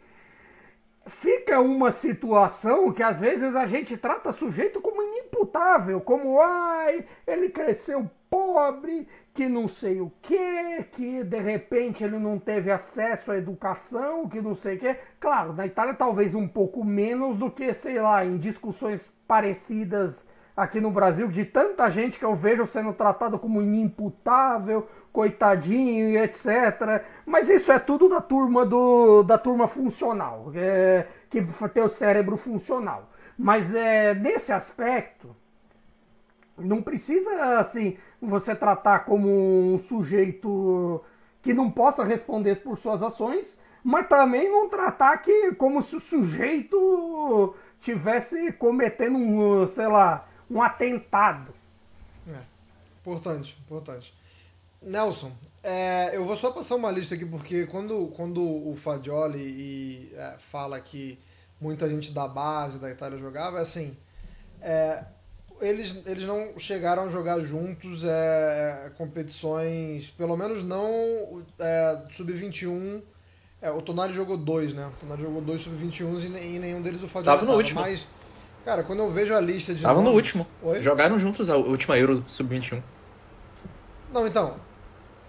S5: fica uma situação que às vezes a gente trata sujeito como inimputável, como ai, ele cresceu pobre, que não sei o que, que de repente ele não teve acesso à educação, que não sei o que. Claro, na Itália talvez um pouco menos do que, sei lá, em discussões parecidas aqui no Brasil, de tanta gente que eu vejo sendo tratado como inimputável, coitadinho e etc. Mas isso é tudo da turma do da turma funcional, é, que tem o cérebro funcional. Mas é, nesse aspecto, não precisa assim você tratar como um sujeito que não possa responder por suas ações, mas também não tratar que como se o sujeito tivesse cometendo um, sei lá, um atentado.
S4: É, importante, importante. Nelson, é, eu vou só passar uma lista aqui, porque quando, quando o Fagioli e, é, fala que muita gente da base da Itália jogava, é assim, é, eles, eles não chegaram a jogar juntos é, é competições, pelo menos não é, sub-21. É, o Tonali jogou dois, né? O Tonali jogou dois sub-21 e, e nenhum deles o Fagioli
S6: Tava no tava. último.
S4: Mas, cara, quando eu vejo a lista de
S6: Tava nomes, no último. Oi? Jogaram juntos a última Euro sub-21.
S4: Não, então,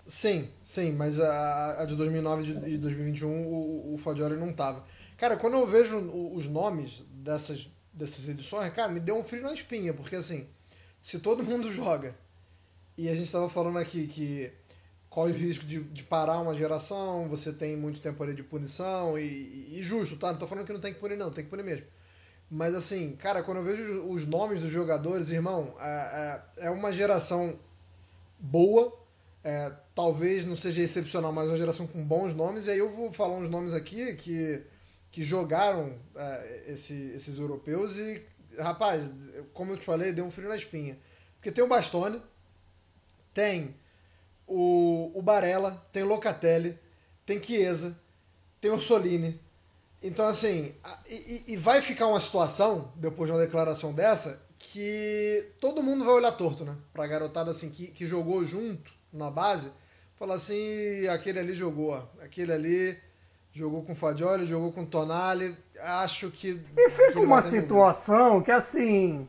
S4: Sim, sim, mas a, a de 2009 e 2021 o, o Fagioli não tava. Cara, quando eu vejo os nomes dessas, dessas edições, cara, me deu um frio na espinha, porque assim, se todo mundo joga, e a gente estava falando aqui que corre o risco de, de parar uma geração, você tem muito tempo ali de punição, e, e justo, tá? Não tô falando que não tem que punir, não, tem que punir mesmo. Mas assim, cara, quando eu vejo os nomes dos jogadores, irmão, é, é, é uma geração boa, é, talvez não seja excepcional, mas uma geração com bons nomes. E aí eu vou falar uns nomes aqui que, que jogaram é, esse, esses europeus e, rapaz, como eu te falei, deu um frio na espinha. Porque tem o Bastone, tem o, o Barella, tem o Locatelli, tem Chiesa, tem o Orsolini. Então, assim, e, e vai ficar uma situação, depois de uma declaração dessa, que todo mundo vai olhar torto, né? Pra garotada assim, que, que jogou junto na base, falar assim, aquele ali jogou, aquele ali jogou com Fagioli, jogou com Tonali, acho que...
S5: E fica uma situação que assim...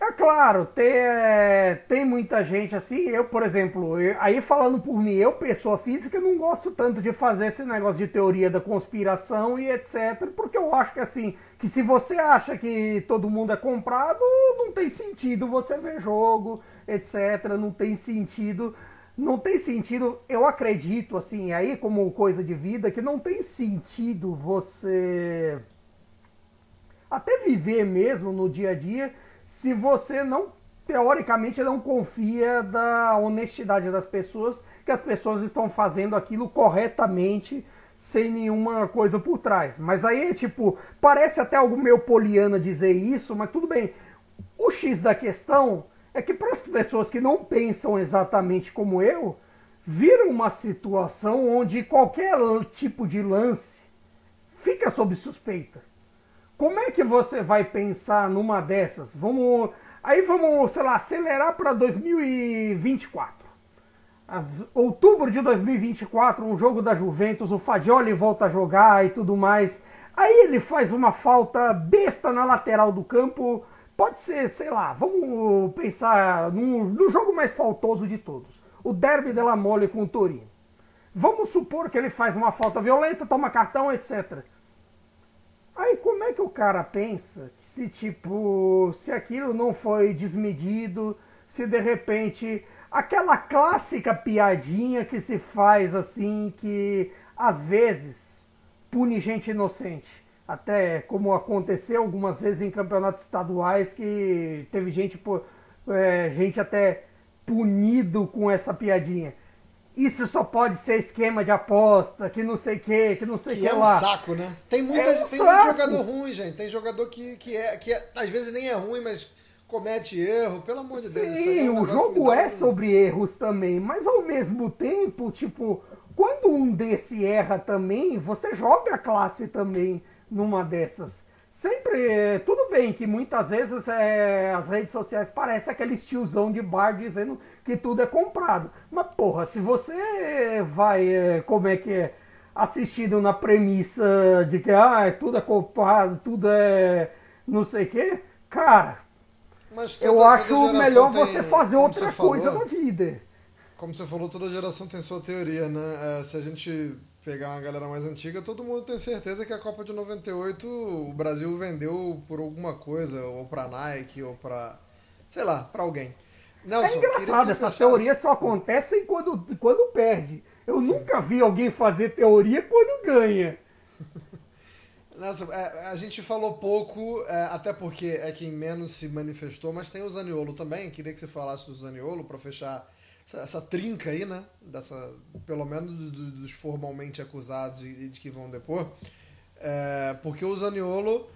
S5: É claro, tem, é, tem muita gente assim, eu, por exemplo, eu, aí falando por mim, eu, pessoa física, não gosto tanto de fazer esse negócio de teoria da conspiração e etc, porque eu acho que assim, que se você acha que todo mundo é comprado, não tem sentido você ver jogo, etc, não tem sentido não tem sentido, eu acredito, assim, aí como coisa de vida, que não tem sentido você até viver mesmo no dia a dia se você não, teoricamente, não confia da honestidade das pessoas, que as pessoas estão fazendo aquilo corretamente, sem nenhuma coisa por trás. Mas aí, tipo, parece até algo meio poliana dizer isso, mas tudo bem. O X da questão é que para as pessoas que não pensam exatamente como eu, viram uma situação onde qualquer tipo de lance fica sob suspeita. Como é que você vai pensar numa dessas? Vamos, aí vamos, sei lá, acelerar para 2024. Outubro de 2024, um jogo da Juventus, o Fagioli volta a jogar e tudo mais. Aí ele faz uma falta besta na lateral do campo, Pode ser, sei lá, vamos pensar no, no jogo mais faltoso de todos. O Derby della Mole com o Torino. Vamos supor que ele faz uma falta violenta, toma cartão, etc. Aí como é que o cara pensa que se tipo, se aquilo não foi desmedido, se de repente aquela clássica piadinha que se faz assim que às vezes pune gente inocente até como aconteceu algumas vezes em campeonatos estaduais que teve gente, é, gente até punido com essa piadinha. Isso só pode ser esquema de aposta, que não sei o que, que não sei o que, que é
S4: lá. um saco, né? Tem, muita, é um tem muito jogador ruim, gente. Tem jogador que, que, é, que é, às vezes nem é ruim, mas comete erro, pelo amor de Deus.
S5: Sim, é um o jogo é um... sobre erros também, mas ao mesmo tempo, tipo, quando um desse erra também, você joga a classe também numa dessas. Sempre, tudo bem que muitas vezes é, as redes sociais parecem aquele tiozão de bar dizendo que tudo é comprado. Mas porra, se você vai, é, como é que é, assistindo na premissa de que ah, tudo é culpado, tudo é não sei o quê, cara,
S4: Mas
S5: eu acho melhor
S4: tem-
S5: você fazer outra coisa
S4: falou,
S5: na vida.
S4: Como você falou, toda geração tem sua teoria, né? É, se a gente pegar uma galera mais antiga, todo mundo tem certeza que a Copa de 98 o Brasil vendeu por alguma coisa, ou pra Nike, ou pra. sei lá, pra alguém. Nelson,
S5: É engraçado, essas
S4: fechasse-
S5: teorias só acontecem quando, quando perde. Eu nunca vi alguém fazer teoria quando ganha.
S4: Nelson, é, a gente falou pouco, é, até porque é quem menos se manifestou, mas tem o Zaniolo também. Queria que você falasse do Zaniolo pra fechar essa, essa trinca aí, né? Dessa, pelo menos do- do- dos formalmente acusados e, e de que vão depor. É, porque o Zaniolo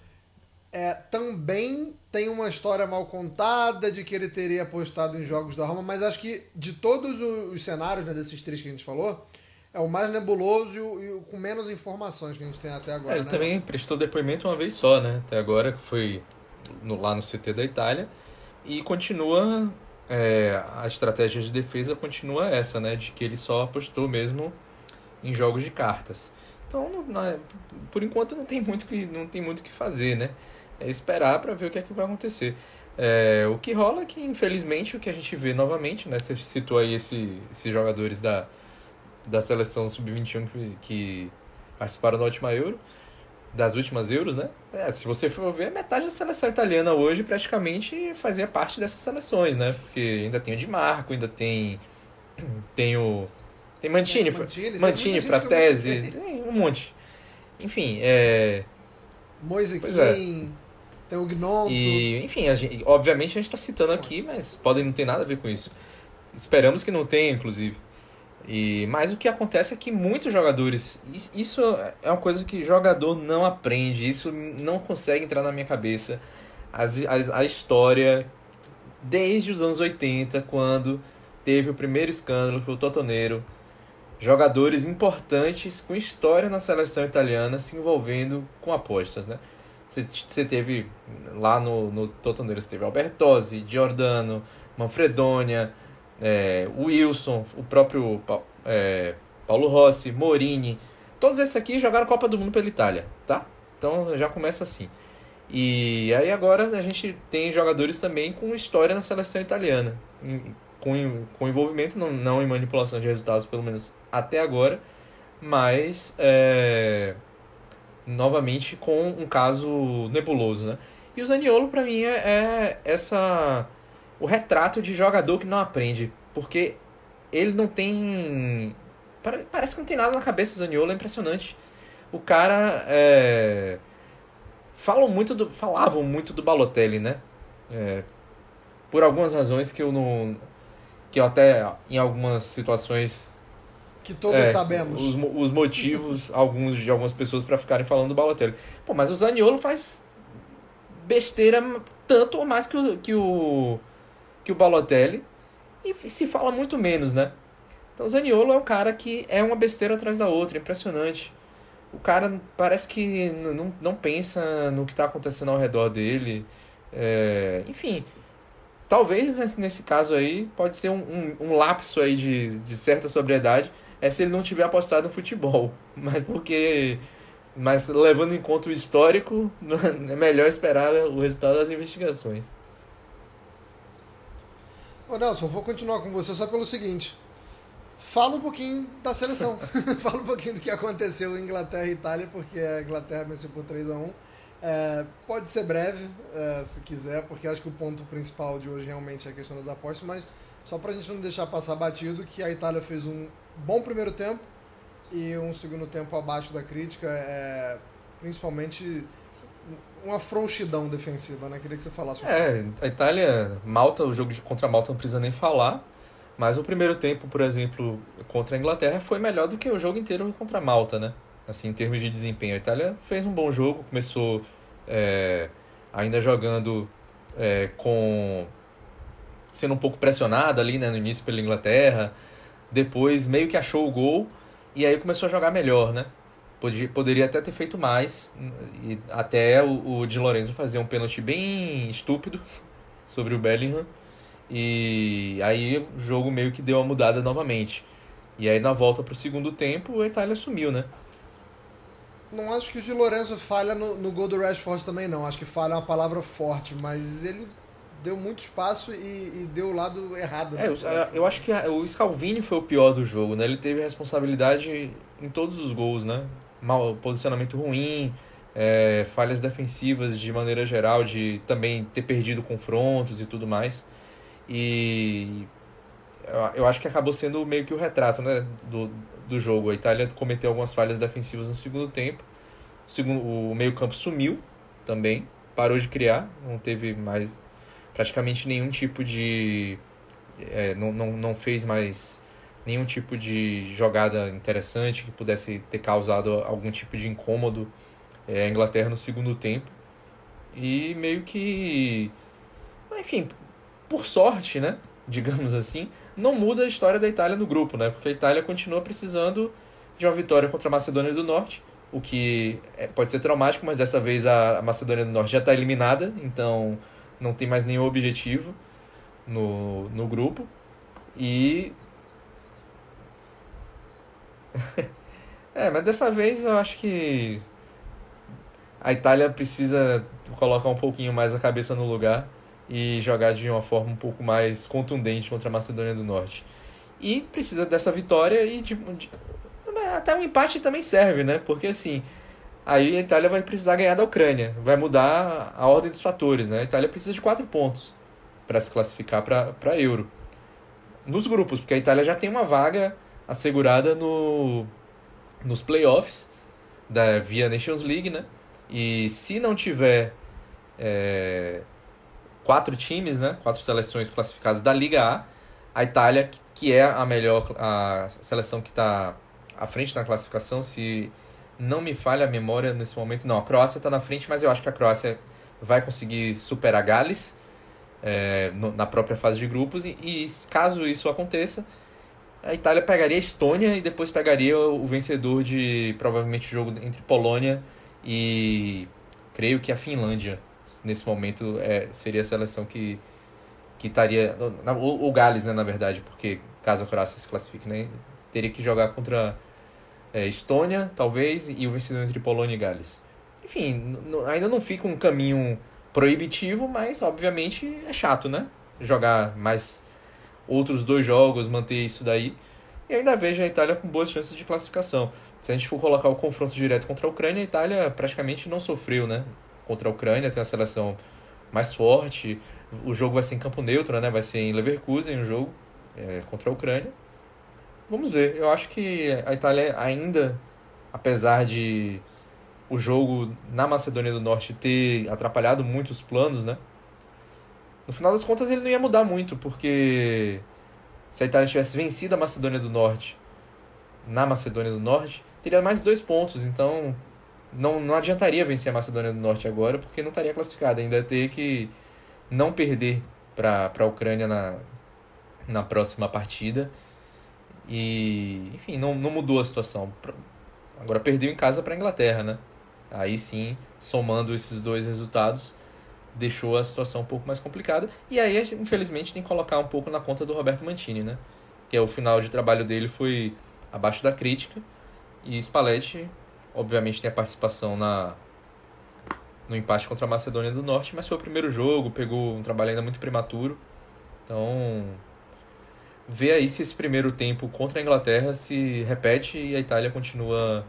S4: é, também tem uma história mal contada de que ele teria apostado em jogos da Roma, mas acho que de todos os, os cenários, né, desses três que a gente falou, é o mais nebuloso e o, e o com menos informações que a gente tem até agora.
S6: É, ele
S4: né?
S6: também prestou depoimento uma vez só, né? Até agora, que foi no- lá no CT da Itália. E continua. É, a estratégia de defesa continua essa, né? De que ele só apostou mesmo em jogos de cartas. Então, não- não é- por enquanto, não tem muito que não tem muito que fazer, né? É esperar para ver o que é que vai acontecer. É, o que rola é que, infelizmente, o que a gente vê novamente, né? Você citou aí esse, esses jogadores da, da seleção sub-21 que, que participaram da última Euro, das últimas Euros, né? É, se você for ver, metade da seleção italiana hoje praticamente fazia parte dessas seleções, né? Porque ainda tem o Di Marco, ainda tem tem o tem Mantini,
S4: Mantini,
S6: Mantini,
S4: sei.
S6: tem um monte. Enfim, é
S4: Moise
S6: Pois é.
S4: Tem o Gnonto.
S6: e, enfim, a gente, obviamente a gente está citando aqui, mas podem não ter nada a ver com isso. Esperamos que não tenha, inclusive. E, mas o que acontece é que muitos jogadores. is- Isso é uma coisa que jogador não aprende, isso não consegue entrar na minha cabeça. As, a história, desde os anos 80, quando teve o primeiro escândalo, foi o Totoneiro. Jogadores importantes com história na seleção italiana se envolvendo com apostas, né? Você, teve lá no, no Totoneiro, você teve Albertozzi, Giordano, Manfredonia, é, Wilson, o próprio é, Paulo Rossi, Morini. Todos esses aqui jogaram Copa do Mundo pela Itália, tá? Então já começa assim. E aí agora a gente tem jogadores também com história na seleção italiana, com, com envolvimento, não, não em manipulação de resultados, pelo menos até agora, mas é, novamente com um caso nebuloso, né? E o Zaniolo para mim é, é essa o retrato de jogador que não aprende, porque ele não tem pare- parece que não tem nada na cabeça do Zaniolo, é impressionante. O cara é, falam muito do, falavam muito do Balotelli, né? É, por algumas razões que eu não que eu até em algumas situações
S4: que todos
S6: é,
S4: sabemos.
S6: Os, os motivos, alguns de algumas pessoas para ficarem falando do Balotelli. Pô, mas o Zaniolo faz besteira tanto ou mais que o, que o, que o Balotelli e se fala muito menos, né? Então o Zaniolo é um cara que é uma besteira atrás da outra, impressionante. O cara parece que não, não pensa no que está acontecendo ao redor dele. É, enfim, talvez nesse, nesse caso aí pode ser um, um, um lapso aí de, de certa sobriedade é se ele não tiver apostado no futebol. Mas porque. Mas levando em conta o histórico, é melhor esperar o resultado das investigações.
S4: Ô Nelson, vou continuar com você só pelo seguinte. Fala um pouquinho da seleção. Fala um pouquinho do que aconteceu em Inglaterra e Itália, porque a Inglaterra venceu por 3 a 1 É, pode ser breve, é, se quiser, porque acho que o ponto principal de hoje realmente é a questão das apostas, mas só pra gente não deixar passar batido que a Itália fez um bom primeiro tempo e um segundo tempo abaixo da crítica, é, principalmente uma frouxidão defensiva, né? Queria que você falasse um pouco.
S6: É, a Itália, Malta, o jogo contra a Malta não precisa nem falar. Mas o primeiro tempo, por exemplo, contra a Inglaterra foi melhor do que o jogo inteiro contra a Malta, né? Assim, em termos de desempenho. A Itália fez um bom jogo, começou é, ainda jogando é, com. sendo um pouco pressionada ali né, no início pela Inglaterra. Depois meio que achou o gol e aí começou a jogar melhor, né? Podia, poderia até ter feito mais. E até o, o Di Lorenzo fazer um pênalti bem estúpido sobre o Bellingham. E aí o jogo meio que deu uma mudada novamente. E aí na volta pro segundo tempo a Itália sumiu, né?
S4: não acho que o Di Lorenzo falha no, no gol do Rashford também, não. Acho que falha é uma palavra forte, mas ele deu muito espaço e, e deu o lado errado.
S6: É, eu, eu, acho que o Scalvini foi o pior do jogo, né? Ele teve responsabilidade em todos os gols, né? Mal, posicionamento ruim, é, falhas defensivas de maneira geral, de também ter perdido confrontos e tudo mais. E eu acho que acabou sendo meio que o retrato né, do, do jogo. A Itália cometeu algumas falhas defensivas no segundo tempo. O, segundo, o meio-campo sumiu também, parou de criar, não teve mais praticamente nenhum tipo de. É, não, não, não fez mais nenhum tipo de jogada interessante que pudesse ter causado algum tipo de incômodo é, a Inglaterra no segundo tempo. E meio que. Enfim, por sorte, né? Digamos assim, não muda a história da Itália no grupo, né? Porque a Itália continua precisando de uma vitória contra a Macedônia do Norte, o que é, pode ser traumático, mas dessa vez a Macedônia do Norte já está eliminada, então não tem mais nenhum objetivo no, no grupo. E. é, mas dessa vez eu acho que a Itália precisa colocar um pouquinho mais a cabeça no lugar e jogar de uma forma um pouco mais contundente contra a Macedônia do Norte. E precisa dessa vitória e de, de, até um empate também serve, né? Porque assim, aí a Itália vai precisar ganhar da Ucrânia, vai mudar a ordem dos fatores, né? A Itália precisa de quatro pontos para se classificar para Euro. Nos grupos, porque a Itália já tem uma vaga assegurada no, nos playoffs da via Nations League, né? E se não tiver é, quatro times, né, quatro seleções classificadas da Liga A, a Itália, que é a melhor a seleção que está à frente na classificação, se não me falha a memória nesse momento, não, a Croácia está na frente, mas eu acho que a Croácia vai conseguir superar Gales é, no, na própria fase de grupos, e, e caso isso aconteça, a Itália pegaria a Estônia e depois pegaria o vencedor de provavelmente jogo entre Polônia e creio que a Finlândia, nesse momento, é, seria a seleção que, que estaria. O, o Gales, né, na verdade, porque caso a Croácia se classifique, né, teria que jogar contra é, Estônia, talvez, e o vencedor entre Polônia e Gales. Enfim, ainda não fica um caminho proibitivo, mas obviamente é chato, né? Jogar mais outros dois jogos, manter isso daí. E ainda vejo a Itália com boas chances de classificação. Se a gente for colocar o confronto direto contra a Ucrânia, a Itália praticamente não sofreu, né? Contra a Ucrânia, tem uma seleção mais forte. O jogo vai ser em campo neutro, né? Vai ser em Leverkusen o jogo é, contra a Ucrânia. Vamos ver. Eu acho que a Itália ainda, apesar de o jogo na Macedônia do Norte ter atrapalhado muito os planos, né? No final das contas ele não ia mudar muito, porque se a Itália tivesse vencido a Macedônia do Norte na Macedônia do Norte, teria mais dois pontos. Então, não, não adiantaria vencer a Macedônia do Norte agora, porque não estaria classificada. Ainda ter que não perder para a Ucrânia na, na próxima partida. E, enfim, não, não mudou a situação. Agora perdeu em casa para a Inglaterra, né? Aí sim, somando esses dois resultados, deixou a situação um pouco mais complicada. E aí, infelizmente, tem que colocar um pouco na conta do Roberto Mantini, né? Que é o final de trabalho dele foi abaixo da crítica. E Spalletti, obviamente, tem a participação na no empate contra a Macedônia do Norte, mas foi o primeiro jogo, pegou um trabalho ainda muito prematuro. Então, vê aí se esse primeiro tempo contra a Inglaterra se repete e a Itália continua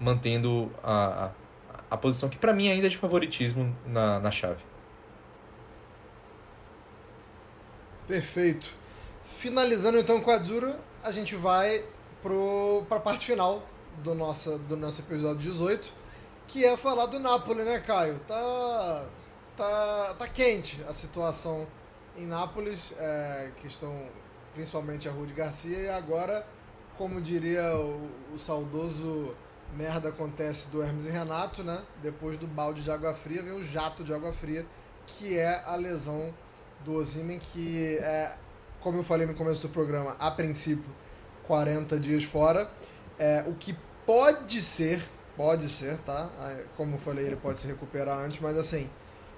S6: mantendo a, a, a posição que para mim ainda é de favoritismo na, na chave.
S4: Perfeito. Finalizando então com a Dzura, a gente vai para a parte final do nosso, do nosso episódio 18, que é falar do Napoli, né, Caio? Tá, tá, tá quente a situação em Nápoles, é, que estão principalmente a Rudy Garcia, e agora, como diria o, o saudoso merda acontece do Hermes e Renato, né? Depois do balde de água fria, vem o jato de água fria, que é a lesão do Ozyman, que é, como eu falei no começo do programa, a princípio 40 dias fora. É, o que pode ser, pode ser, tá? Como eu falei, ele pode se recuperar antes, mas assim,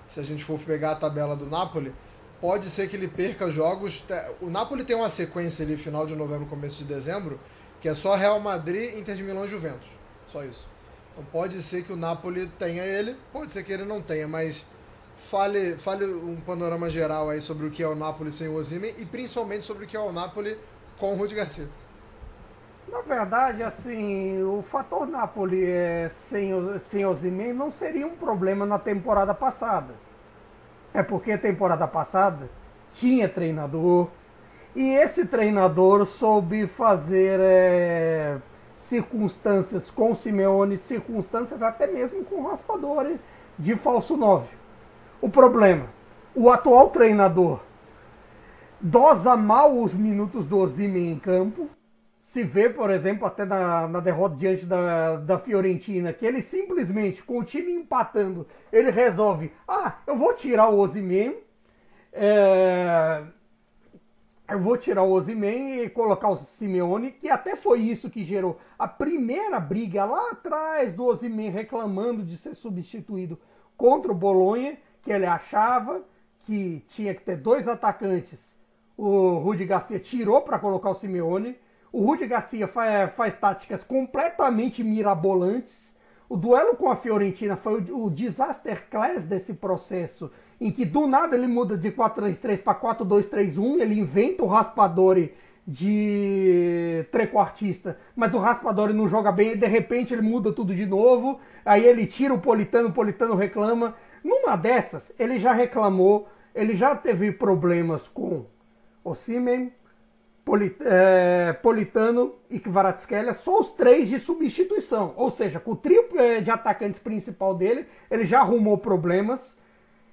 S4: se a gente for pegar a tabela do Napoli, pode ser que ele perca jogos. O Napoli tem uma sequência ali, final de novembro, começo de dezembro, que é só Real Madrid, Inter de Milão e Juventus. Só isso. Então pode ser que o Napoli tenha ele, pode ser que ele não tenha, mas fale, fale um panorama geral aí sobre o que é o Napoli sem o Osimhen e principalmente sobre o que é o Napoli com o Rudi Garcia.
S5: Na verdade, assim, o fator Napoli é, sem, sem Osimhen não seria um problema na temporada passada. É porque temporada passada tinha treinador e esse treinador soube fazer é, circunstâncias com Simeone, circunstâncias até mesmo com Raspadori de falso 9. O problema, o atual treinador dosa mal os minutos do Osimhen em campo, se vê, por exemplo, até na, na, derrota diante da, da Fiorentina, que ele simplesmente, com o time empatando, ele resolve, ah, eu vou tirar o Osimhen, é, eu vou tirar o Osimhen e colocar o Simeone, que até foi isso que gerou a primeira briga lá atrás do Osimhen reclamando de ser substituído contra o Bolonha, que ele achava que tinha que ter dois atacantes. O Rudi Garcia tirou para colocar o Simeone. O Rudi Garcia faz, faz, táticas completamente mirabolantes. O duelo com a Fiorentina foi o, o disaster class desse processo, em que do nada ele muda de 4-3-3 para 4-2-3-1, ele inventa o Raspadori de trequartista, mas o Raspadori não joga bem, e de repente ele muda tudo de novo, aí ele tira o Politano, o Politano reclama. Numa dessas, ele já reclamou, ele já teve problemas com o Simen, Polit, é, Politano e Kvaratskhelia, só os três de substituição. Ou seja, com o trio é, de atacantes principal dele, ele já arrumou problemas.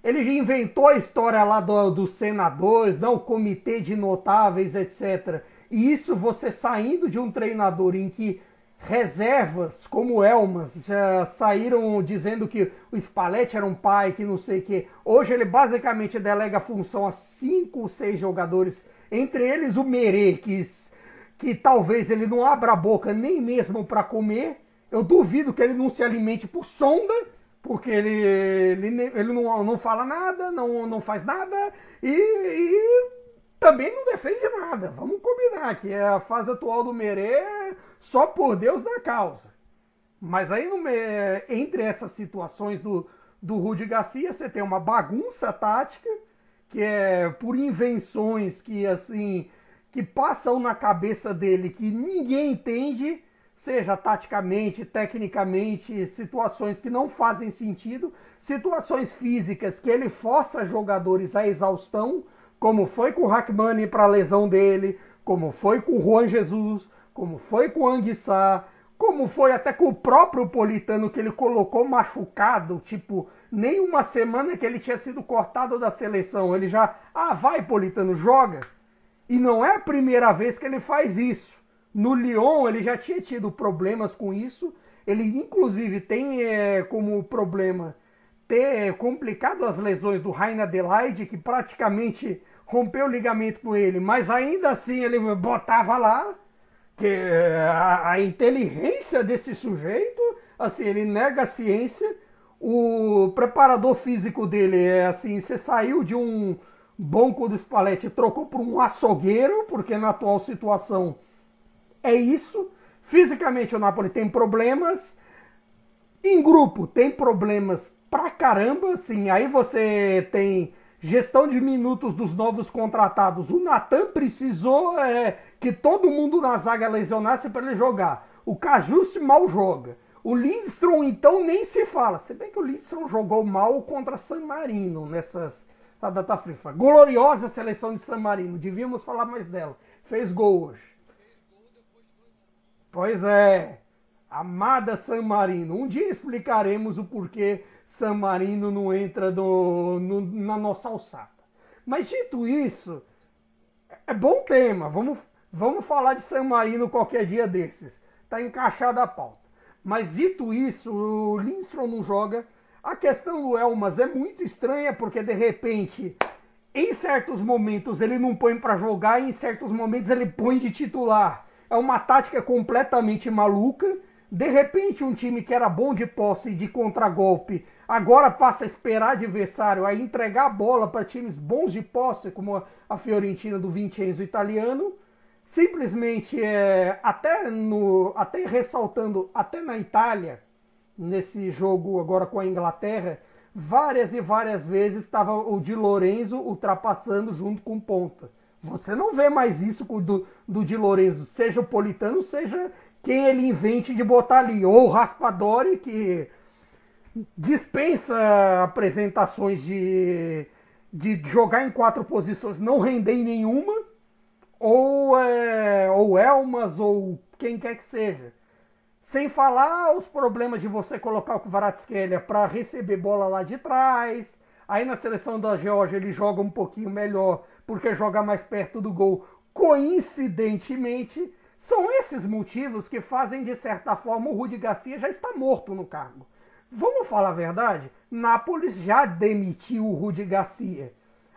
S5: Ele inventou a história lá do, dos senadores, não, o comitê de notáveis, etc. E isso você saindo de um treinador em que reservas como Elmas já saíram dizendo que o Spalletti era um pai, que não sei o que. Hoje ele basicamente delega função a cinco ou seis jogadores entre eles o Merê, que, que talvez ele não abra a boca nem mesmo para comer. Eu duvido que ele não se alimente por sonda, porque ele, ele, ele não, não fala nada, não, não faz nada e, e também não defende nada. Vamos combinar que é a fase atual do Merê só por Deus da causa. Mas aí entre essas situações do, do Rudy Garcia, você tem uma bagunça tática que é por invenções que assim que passam na cabeça dele que ninguém entende, seja taticamente, tecnicamente, situações que não fazem sentido, situações físicas que ele força jogadores à exaustão, como foi com o Hackmani para a lesão dele, como foi com o Juan Jesus, como foi com o Anguissá, como foi até com o próprio Politano que ele colocou machucado, tipo, nem uma semana que ele tinha sido cortado da seleção, ele já, ah, vai Politano, joga. E não é a primeira vez que ele faz isso. No Lyon ele já tinha tido problemas com isso. Ele inclusive tem é, como problema ter complicado as lesões do Rainer Adelaide, que praticamente rompeu o ligamento com ele, mas ainda assim ele botava lá que a, a inteligência desse sujeito, assim, ele nega a ciência. O preparador físico dele é assim, você saiu de um banco do Spalletti e trocou por um açougueiro, porque na atual situação é isso. Fisicamente o Napoli tem problemas. Em grupo tem problemas pra caramba, assim. Aí você tem gestão de minutos dos novos contratados. O Natan precisou é, que todo mundo na zaga lesionasse para ele jogar. O Cajuste mal joga. O Lindstrom, então, nem se fala. Se bem que o Lindstrom jogou mal contra San Marino nessas a data FIFA. Gloriosa seleção de San Marino. Devíamos falar mais dela. Fez gol hoje. Pois é. Amada San Marino. Um dia explicaremos o porquê San Marino não entra no, no, na nossa alçada. Mas dito isso, é bom tema. Vamos Vamos falar de San Marino qualquer dia desses. Tá encaixada a pauta. Mas dito isso, o Lindstrom não joga. A questão do Elmas é muito estranha porque de repente, em certos momentos ele não põe para jogar e em certos momentos ele põe de titular. É uma tática completamente maluca. De repente, um time que era bom de posse e de contragolpe agora passa a esperar adversário a entregar a bola para times bons de posse, como a Fiorentina do Vincenzo italiano simplesmente é, até no até ressaltando até na Itália nesse jogo agora com a Inglaterra, várias e várias vezes estava o Di Lorenzo ultrapassando junto com ponta. Você não vê mais isso do, do Di Lorenzo, seja o Politano, seja quem ele invente de botar ali. Ou o Raspadori, que dispensa apresentações de, de jogar em quatro posições, não render em nenhuma. Ou, é, ou Elmas, ou quem quer que seja. Sem falar os problemas de você colocar o Kvaratskhelia para receber bola lá de trás. Aí na seleção da Geórgia ele joga um pouquinho melhor porque joga mais perto do gol. Coincidentemente, são esses motivos que fazem de certa forma o Rudi Garcia já está morto no cargo. Vamos falar a verdade? Nápoles já demitiu o Rudi Garcia.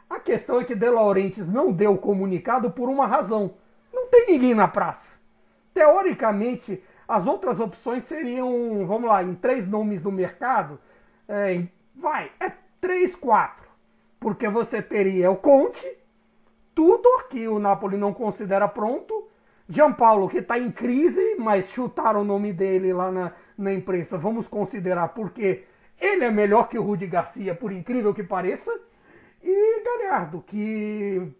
S5: A questão é que De Laurentiis não deu comunicado por uma razão. Não tem ninguém na praça. Teoricamente, as outras opções seriam, vamos lá, em três nomes do mercado, é, vai, é três, quatro. Porque você teria o Conte, Tudor, que o Napoli não considera pronto, Gianpaolo, que está em crise, mas chutaram o nome dele lá na, na imprensa, vamos considerar porque ele é melhor que o Rudi Garcia, por incrível que pareça, e Galhardo, que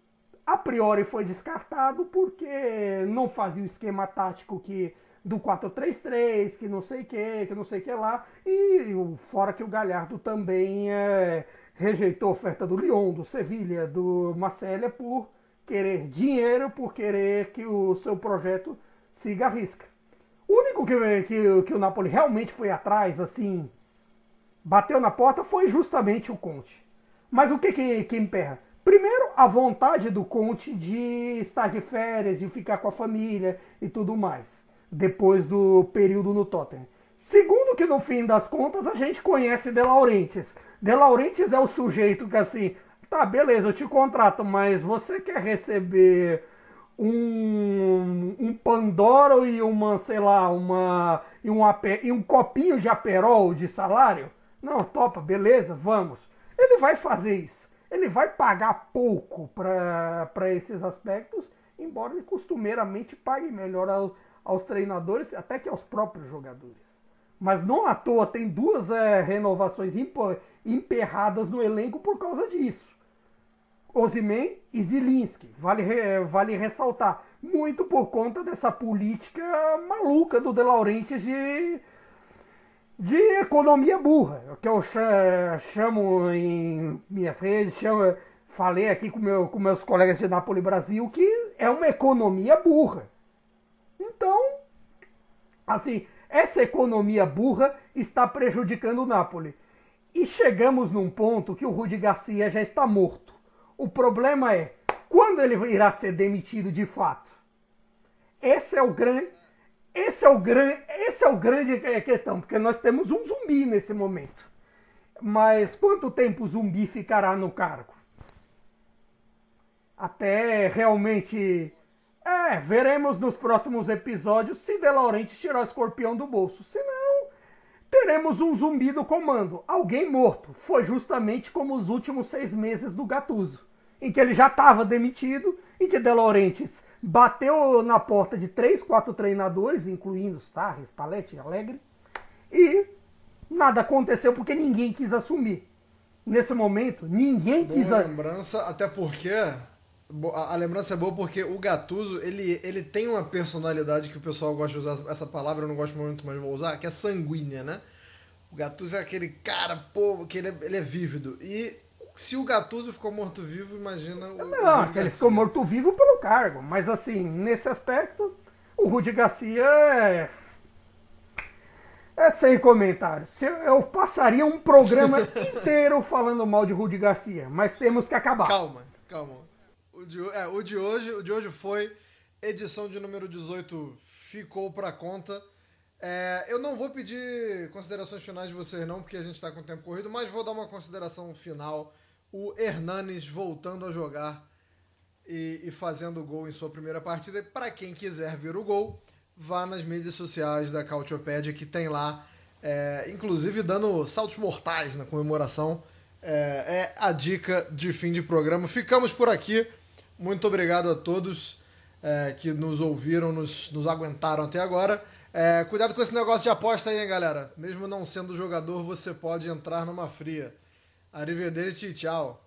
S5: a priori foi descartado porque não fazia o esquema tático que do 4-3-3, que não sei o que, que não sei o que lá. E fora que o Galhardo também é, rejeitou a oferta do Lyon, do Sevilha, do Marcélia por querer dinheiro, por querer que o seu projeto siga a risca. O único que, que, que o Napoli realmente foi atrás, assim, bateu na porta, foi justamente o Conte. Mas o que, que, que emperra? Primeiro, a vontade do Conte de estar de férias, de ficar com a família e tudo mais depois do período no Tottenham. Segundo que no fim das contas a gente conhece De Laurentiis. De Laurentiis é o sujeito que assim, tá, beleza, eu te contrato, mas você quer receber um, um Pandoro e uma, sei lá, uma e um, e um copinho de aperol de salário? Não, topa, beleza, vamos. Ele vai fazer isso. Ele vai pagar pouco para esses aspectos, embora ele costumeiramente pague melhor aos, aos treinadores, até que aos próprios jogadores. Mas não à toa tem duas é, renovações emperradas no elenco por causa disso. Ozyman e Zilinski, vale, vale ressaltar. Muito por conta dessa política maluca do De Laurentiis de, de economia burra, que eu chamo em minhas redes, chamo, falei aqui com, meu, com meus colegas de Napoli Brasil, que é uma economia burra. Então, assim, essa economia burra está prejudicando o Napoli. E chegamos num ponto que o Rudi Garcia já está morto. O problema é quando ele irá ser demitido de fato. Esse é o grande, esse é o grande, esse é o grande questão, porque nós temos um zumbi nesse momento. Mas quanto tempo o zumbi ficará no cargo? Até realmente é, veremos nos próximos episódios se De Laurentiis tirar o escorpião do bolso. Se não, teremos um zumbi do comando. Alguém morto. Foi justamente como os últimos seis meses do Gatuso, em que ele já estava demitido, em que De Laurentiis bateu na porta de três, quatro treinadores, incluindo Sarres, Palete, Alegre, e nada aconteceu porque ninguém quis assumir. Nesse momento, ninguém
S4: Boa
S5: quis.
S4: lembrança, até porque a, lembrança é boa porque o Gatuso, ele, ele tem uma personalidade que o pessoal gosta de usar essa palavra, eu não gosto muito, mas vou usar, que é sanguínea, né? O Gatuso é aquele cara, pô, que ele é, ele é vívido. E se o Gatuso ficou morto-vivo, imagina o.
S5: Não, o ele ficou morto-vivo pelo cargo. Mas assim, nesse aspecto, o Rudi Garcia é. É sem comentários. Eu passaria um programa inteiro falando mal de Rudi Garcia, mas temos que acabar.
S4: Calma, calma. O de, é, o de hoje, o de hoje foi edição de número 18 ficou para conta. É, eu não vou pedir considerações finais de vocês não, porque a gente está com o tempo corrido, mas vou dar uma consideração final. O Hernanes voltando a jogar e, e fazendo gol em sua primeira partida. Para quem quiser ver o gol, vá nas mídias sociais da Cautiopédia, que tem lá, é, inclusive dando saltos mortais na comemoração. É, é a dica de fim de programa. Ficamos por aqui. Muito obrigado a todos é, que nos ouviram, nos, nos aguentaram até agora. É, cuidado com esse negócio de aposta aí, hein, galera. Mesmo não sendo jogador, você pode entrar numa fria. Arrivederci, tchau.